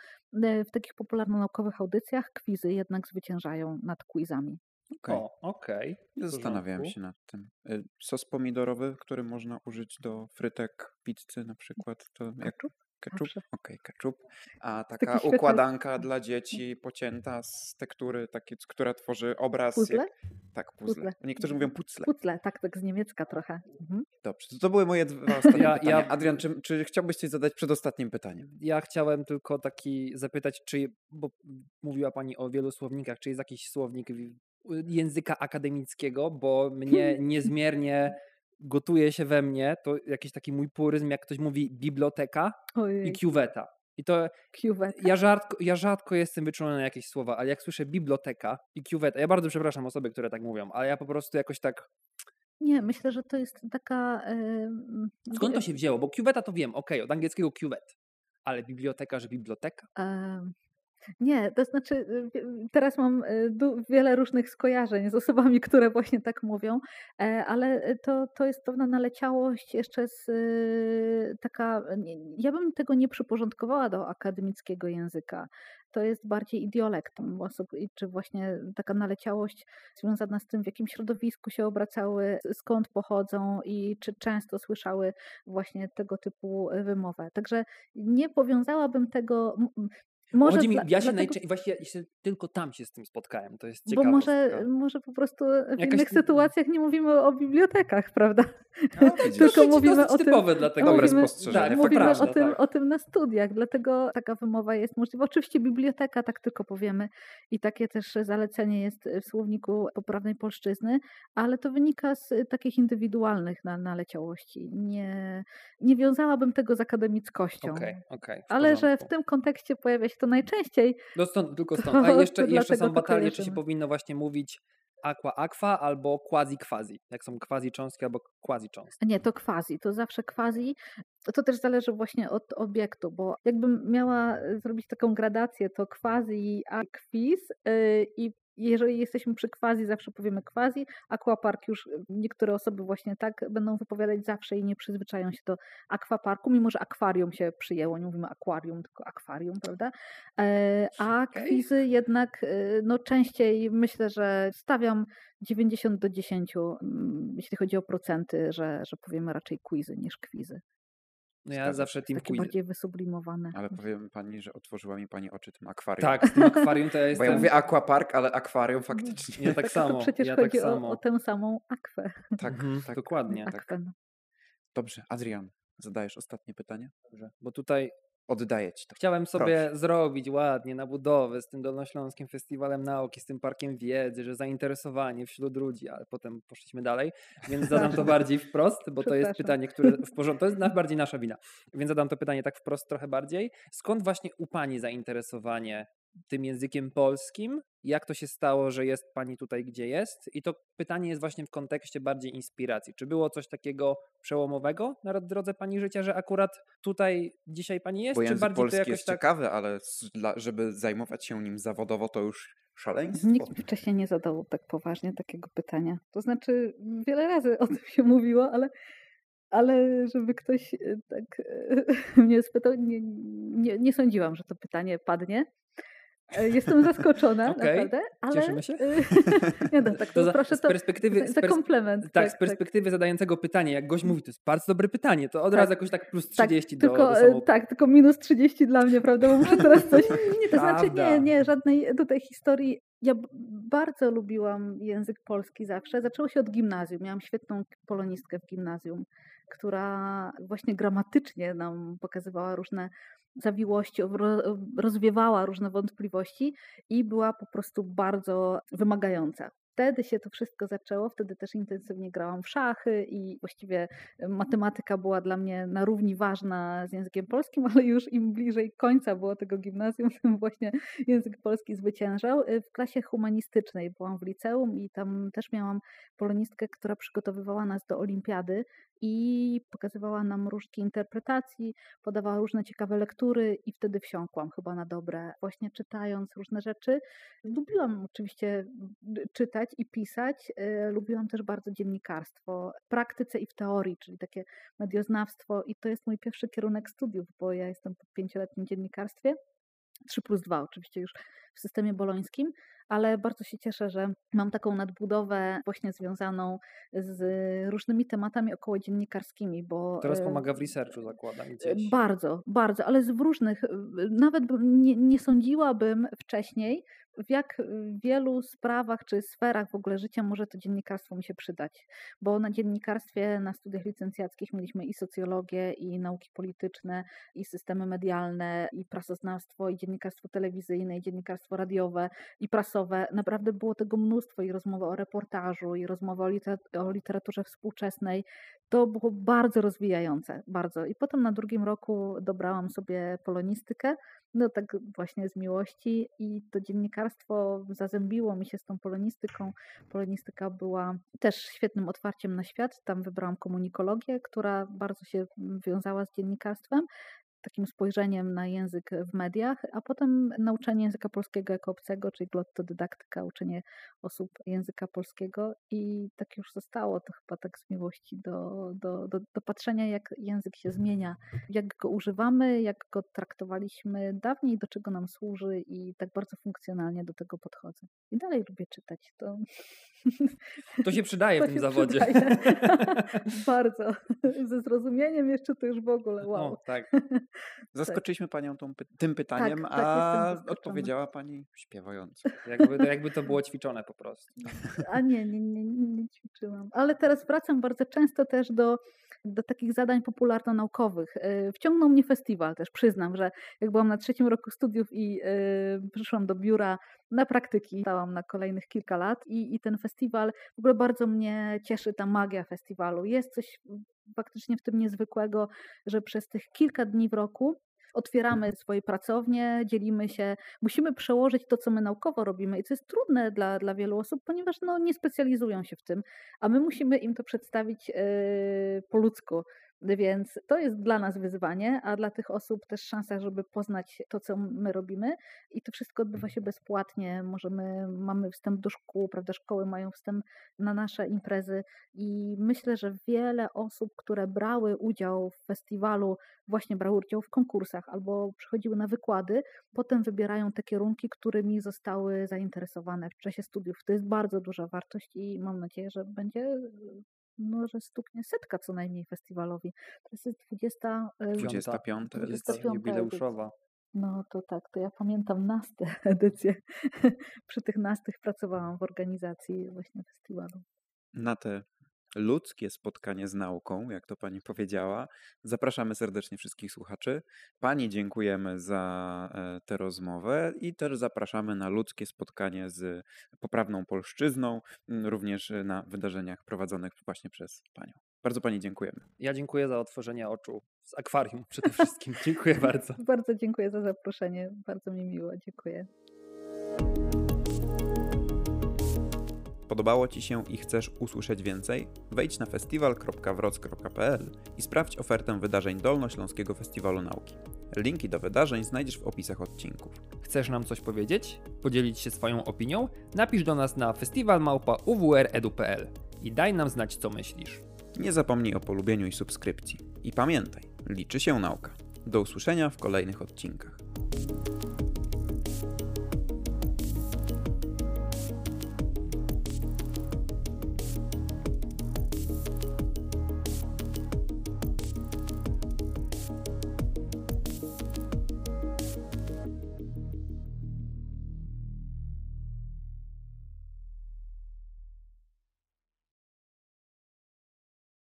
e, w takich popularno-naukowych audycjach, kwizy jednak zwyciężają nad quizami. Okej, O, okej. w Zastanawiałem się nad tym. Y, Sos pomidorowy, który można użyć do frytek, pizzy na przykład, to Ketchup? ketchup? Okej, ketchup. A Taki taka świetny- układanka dla dzieci pocięta z tektury, takie, która tworzy obraz. Puzzle? Jak, tak, puzzle. Puzzle. Niektórzy mówią puzzle. Pucle, tak, tak z niemiecka trochę. Mhm. Dobrze, to, były moje dwa ostatnie Ja- pytania. ja- Adrian, czy, czy chciałbyś coś zadać przed ostatnim pytaniem? Ja chciałem tylko taki zapytać, czy, bo mówiła Pani o wielu słownikach, czy jest jakiś słownik w- języka akademickiego, bo mnie niezmiernie gotuje się we mnie to jakiś taki mój puryzm, jak ktoś mówi biblioteka i Ojej. kiuweta. I to Kieweta. ja rzadko, ja rzadko jestem wyczulony na jakieś słowa, ale jak słyszę biblioteka i kieweta, ja bardzo przepraszam osoby, które tak mówią, ale ja po prostu jakoś tak, Nie, myślę, że to jest taka... em, skąd to się wzięło? Bo kieweta to wiem, okej, od angielskiego kiewet, ale biblioteka, że biblioteka? Em, Nie, to znaczy y, teraz mam y, wiele różnych skojarzeń z osobami, które właśnie tak mówią, e, ale to, to jest pewna naleciałość jeszcze z y, taka, ja bym tego nie przyporządkowała do akademickiego języka. To jest bardziej idiolektem osób, czy właśnie taka naleciałość związana z tym, w jakim środowisku się obracały, skąd pochodzą i czy często słyszały właśnie tego typu y, wymowę. Także nie powiązałabym tego. Może mi, dla- ja się dlatego, właśnie ja się tylko tam się z tym spotkałem, to jest bo ciekawe. może, może po prostu w Jakaś- innych sytuacjach nie mówimy o bibliotekach, prawda? No. Tylko dosyć, mówimy o tym- typowe dlatego. Dobre mówimy- spostrzeżenie. tak, Mówimy prawda, o, tym, tak. o tym na studiach, dlatego taka wymowa jest możliwa. Oczywiście biblioteka, tak tylko powiemy, i takie też zalecenie jest w słowniku poprawnej polszczyzny, ale to wynika z takich indywidualnych na, naleciałości. Nie, nie wiązałabym tego z akademickością. Okej. w Ale że w tym kontekście pojawia się to najczęściej, No stąd, tylko to- stąd. A jeszcze, jeszcze to batalie, czy się powinno właśnie mówić aqua aqua albo quasi quasi, jak są quasi cząstki albo quasi cząstki. Nie, to quasi, to zawsze quasi. To też zależy właśnie od obiektu, bo jakbym miała y, zrobić taką gradację, to quasi a quiz y, i jeżeli jesteśmy przy quasi, zawsze powiemy quasi, aquapark już y, niektóre osoby właśnie tak będą wypowiadać zawsze i nie przyzwyczają się do aquaparku, mimo że akwarium się przyjęło, nie mówimy akwarium, tylko akwarium, prawda? E, A quizy jednak y, no częściej myślę, że stawiam 90 do 10, mm, jeśli chodzi o procenty, że, że powiemy raczej quizy niż quizy. No ja Zgadza zawsze team Takie quizy. bardziej wysublimowane. Ale powiem pani, że otworzyła mi pani oczy tym akwarium. Tak, z tym akwarium to ja Bo jestem... ja mówię aquapark, ale akwarium faktycznie. Ja tak to samo, przecież ja tak chodzi o, samo. o tę samą akwę. Tak, Mhm, tak. Dokładnie. tak. akwę. no. Dobrze, Adrian, zadajesz ostatnie pytanie? Dobrze. Bo tutaj Oddaję ci to. chciałem sobie zrobić ładnie na budowę z tym Dolnośląskim Festiwalem Nauki, z tym Parkiem Wiedzy, że zainteresowanie wśród ludzi, ale potem poszliśmy dalej, więc zadam to bardziej wprost, bo to jest pytanie, które w porządku, to jest bardziej nasza wina, więc zadam to pytanie tak wprost trochę bardziej. Skąd właśnie u Pani zainteresowanie tym językiem polskim? Jak to się stało, że jest Pani tutaj, gdzie jest? I to pytanie jest właśnie w kontekście bardziej inspiracji. Czy było coś takiego przełomowego na drodze Pani życia, że akurat tutaj dzisiaj Pani jest? Bo czy język bardziej to polski jakoś jest tak... ciekawy, ale żeby zajmować się nim zawodowo, to już szaleństwo. Nikt wcześniej nie zadał tak poważnie takiego pytania. To znaczy, wiele razy o tym się mówiło, ale, ale żeby ktoś e, tak e, mnie spytał, nie, nie, nie sądziłam, że to pytanie padnie. E, Jestem zaskoczona, Okej, naprawdę, ale... cieszymy się. e, Nie no, tak To to za- proszę to perspektywy- za, komplement. Tak, z perspektywy zadającego pytanie, jak gość mówi, to jest bardzo dobre pytanie, to od Tak. razu jakoś tak plus Tak, 30 do, tylko, do e, tak, tylko minus 30 dla mnie, prawda? Bo muszę teraz coś. To znaczy nie, nie, żadnej tutaj historii. Ja bardzo lubiłam język polski zawsze. Zaczęło się od gimnazjum. Miałam świetną polonistkę w gimnazjum, która właśnie gramatycznie nam pokazywała różne zawiłości, ro- rozwiewała różne wątpliwości i była po prostu bardzo wymagająca. Wtedy się to wszystko zaczęło, wtedy też intensywnie grałam w szachy i właściwie matematyka była dla mnie na równi ważna z językiem polskim, ale już im bliżej końca było tego gimnazjum, tym właśnie język polski zwyciężał. Y, W klasie humanistycznej byłam w liceum i tam też miałam polonistkę, która przygotowywała nas do olimpiady i pokazywała nam różdżki interpretacji, podawała różne ciekawe lektury i wtedy wsiąkłam chyba na dobre, właśnie czytając różne rzeczy. Lubiłam oczywiście y, czytać i pisać, y, lubiłam też bardzo dziennikarstwo w praktyce i w teorii, czyli takie medioznawstwo i to jest mój pierwszy kierunek studiów, bo ja jestem po pięcioletnim dziennikarstwie. 3 plus 2 oczywiście już w systemie bolońskim, ale bardzo się cieszę, że mam taką nadbudowę właśnie związaną z różnymi tematami około dziennikarskimi, bo Teraz pomaga w researchu, zakładam. e, Gdzieś. Bardzo, bardzo, ale z różnych, nawet nie, nie sądziłabym wcześniej, w jak wielu sprawach czy sferach w ogóle życia może to dziennikarstwo mi się przydać. Bo na dziennikarstwie, na studiach licencjackich mieliśmy i socjologię, i nauki polityczne, i systemy medialne, i prasoznawstwo, i dziennikarstwo telewizyjne, i dziennikarstwo radiowe, i prasowe. Naprawdę było tego mnóstwo i rozmowa o reportażu, i rozmowa o literaturze współczesnej. To było bardzo rozwijające, bardzo. I potem na drugim roku dobrałam sobie polonistykę, no tak właśnie z miłości i to dziennikarstwo zazębiło mi się z tą polonistyką. Polonistyka była też świetnym otwarciem na świat. Tam wybrałam komunikologię, która bardzo się wiązała z dziennikarstwem takim spojrzeniem na język w mediach, a potem nauczanie języka polskiego jako obcego, czyli glottodydaktyka, uczenie osób języka polskiego i tak już zostało, to chyba tak z miłości do, do, do, do patrzenia, jak język się zmienia, jak go używamy, jak go traktowaliśmy dawniej, do czego nam służy i tak bardzo funkcjonalnie do tego podchodzę. I dalej lubię czytać. To, to się przydaje to w tym zawodzie. bardzo. Ze zrozumieniem jeszcze to już w ogóle wow. O, tak. Zaskoczyliśmy Panią tą, tym pytaniem, tak, tak, a odpowiedziała Pani śpiewająco. Jakby, jakby to było ćwiczone po prostu. A nie, nie, nie, nie ćwiczyłam. Ale teraz wracam bardzo często też do, do takich zadań popularno-naukowych. Y, wciągnął mnie festiwal też, przyznam, że jak byłam na trzecim roku studiów i yy, przyszłam do biura na praktyki, stałam na kolejnych kilka lat i, i ten festiwal, w ogóle bardzo mnie cieszy ta magia festiwalu. Jest coś faktycznie w tym niezwykłego, że przez tych kilka dni w roku otwieramy swoje pracownie, dzielimy się, musimy przełożyć to, co my naukowo robimy i co jest trudne dla, dla wielu osób, ponieważ no, nie specjalizują się w tym, a my musimy im to przedstawić yy, po ludzku. Więc to jest dla nas wyzwanie, a dla tych osób też szansa, żeby poznać to, co my robimy. I to wszystko odbywa się bezpłatnie. Możemy, mamy wstęp do szkół, prawda? Szkoły mają wstęp na nasze imprezy. I myślę, że wiele osób, które brały udział w festiwalu, właśnie brały udział w konkursach albo przychodziły na wykłady, potem wybierają te kierunki, którymi zostały zainteresowane w czasie studiów. To jest bardzo duża wartość i mam nadzieję, że będzie no, że stuknie setka co najmniej festiwalowi. To jest 20, 25, 25 jubileuszowa. No to tak, to ja pamiętam nastę edycję. Przy tych nastych pracowałam w organizacji właśnie festiwalu. Na te ludzkie spotkanie z nauką, jak to pani powiedziała. Zapraszamy serdecznie wszystkich słuchaczy. Pani dziękujemy za e, tę rozmowę i też zapraszamy na ludzkie spotkanie z poprawną polszczyzną, również na wydarzeniach prowadzonych właśnie przez panią. Bardzo pani dziękujemy. Ja dziękuję za otworzenie oczu z akwarium przede wszystkim. dziękuję bardzo. Bardzo dziękuję za zaproszenie. Bardzo mi miło. Dziękuję. Podobało Ci się i chcesz usłyszeć więcej? Wejdź na festiwal.wroc.pl i sprawdź ofertę wydarzeń Dolnośląskiego Festiwalu Nauki. Linki do wydarzeń znajdziesz w opisach odcinków. Chcesz nam coś powiedzieć? Podzielić się swoją opinią? Napisz do nas na festiwalmałpa.uwr.edu.pl i daj nam znać, co myślisz. Nie zapomnij o polubieniu i subskrypcji. I pamiętaj, liczy się nauka. Do usłyszenia w kolejnych odcinkach.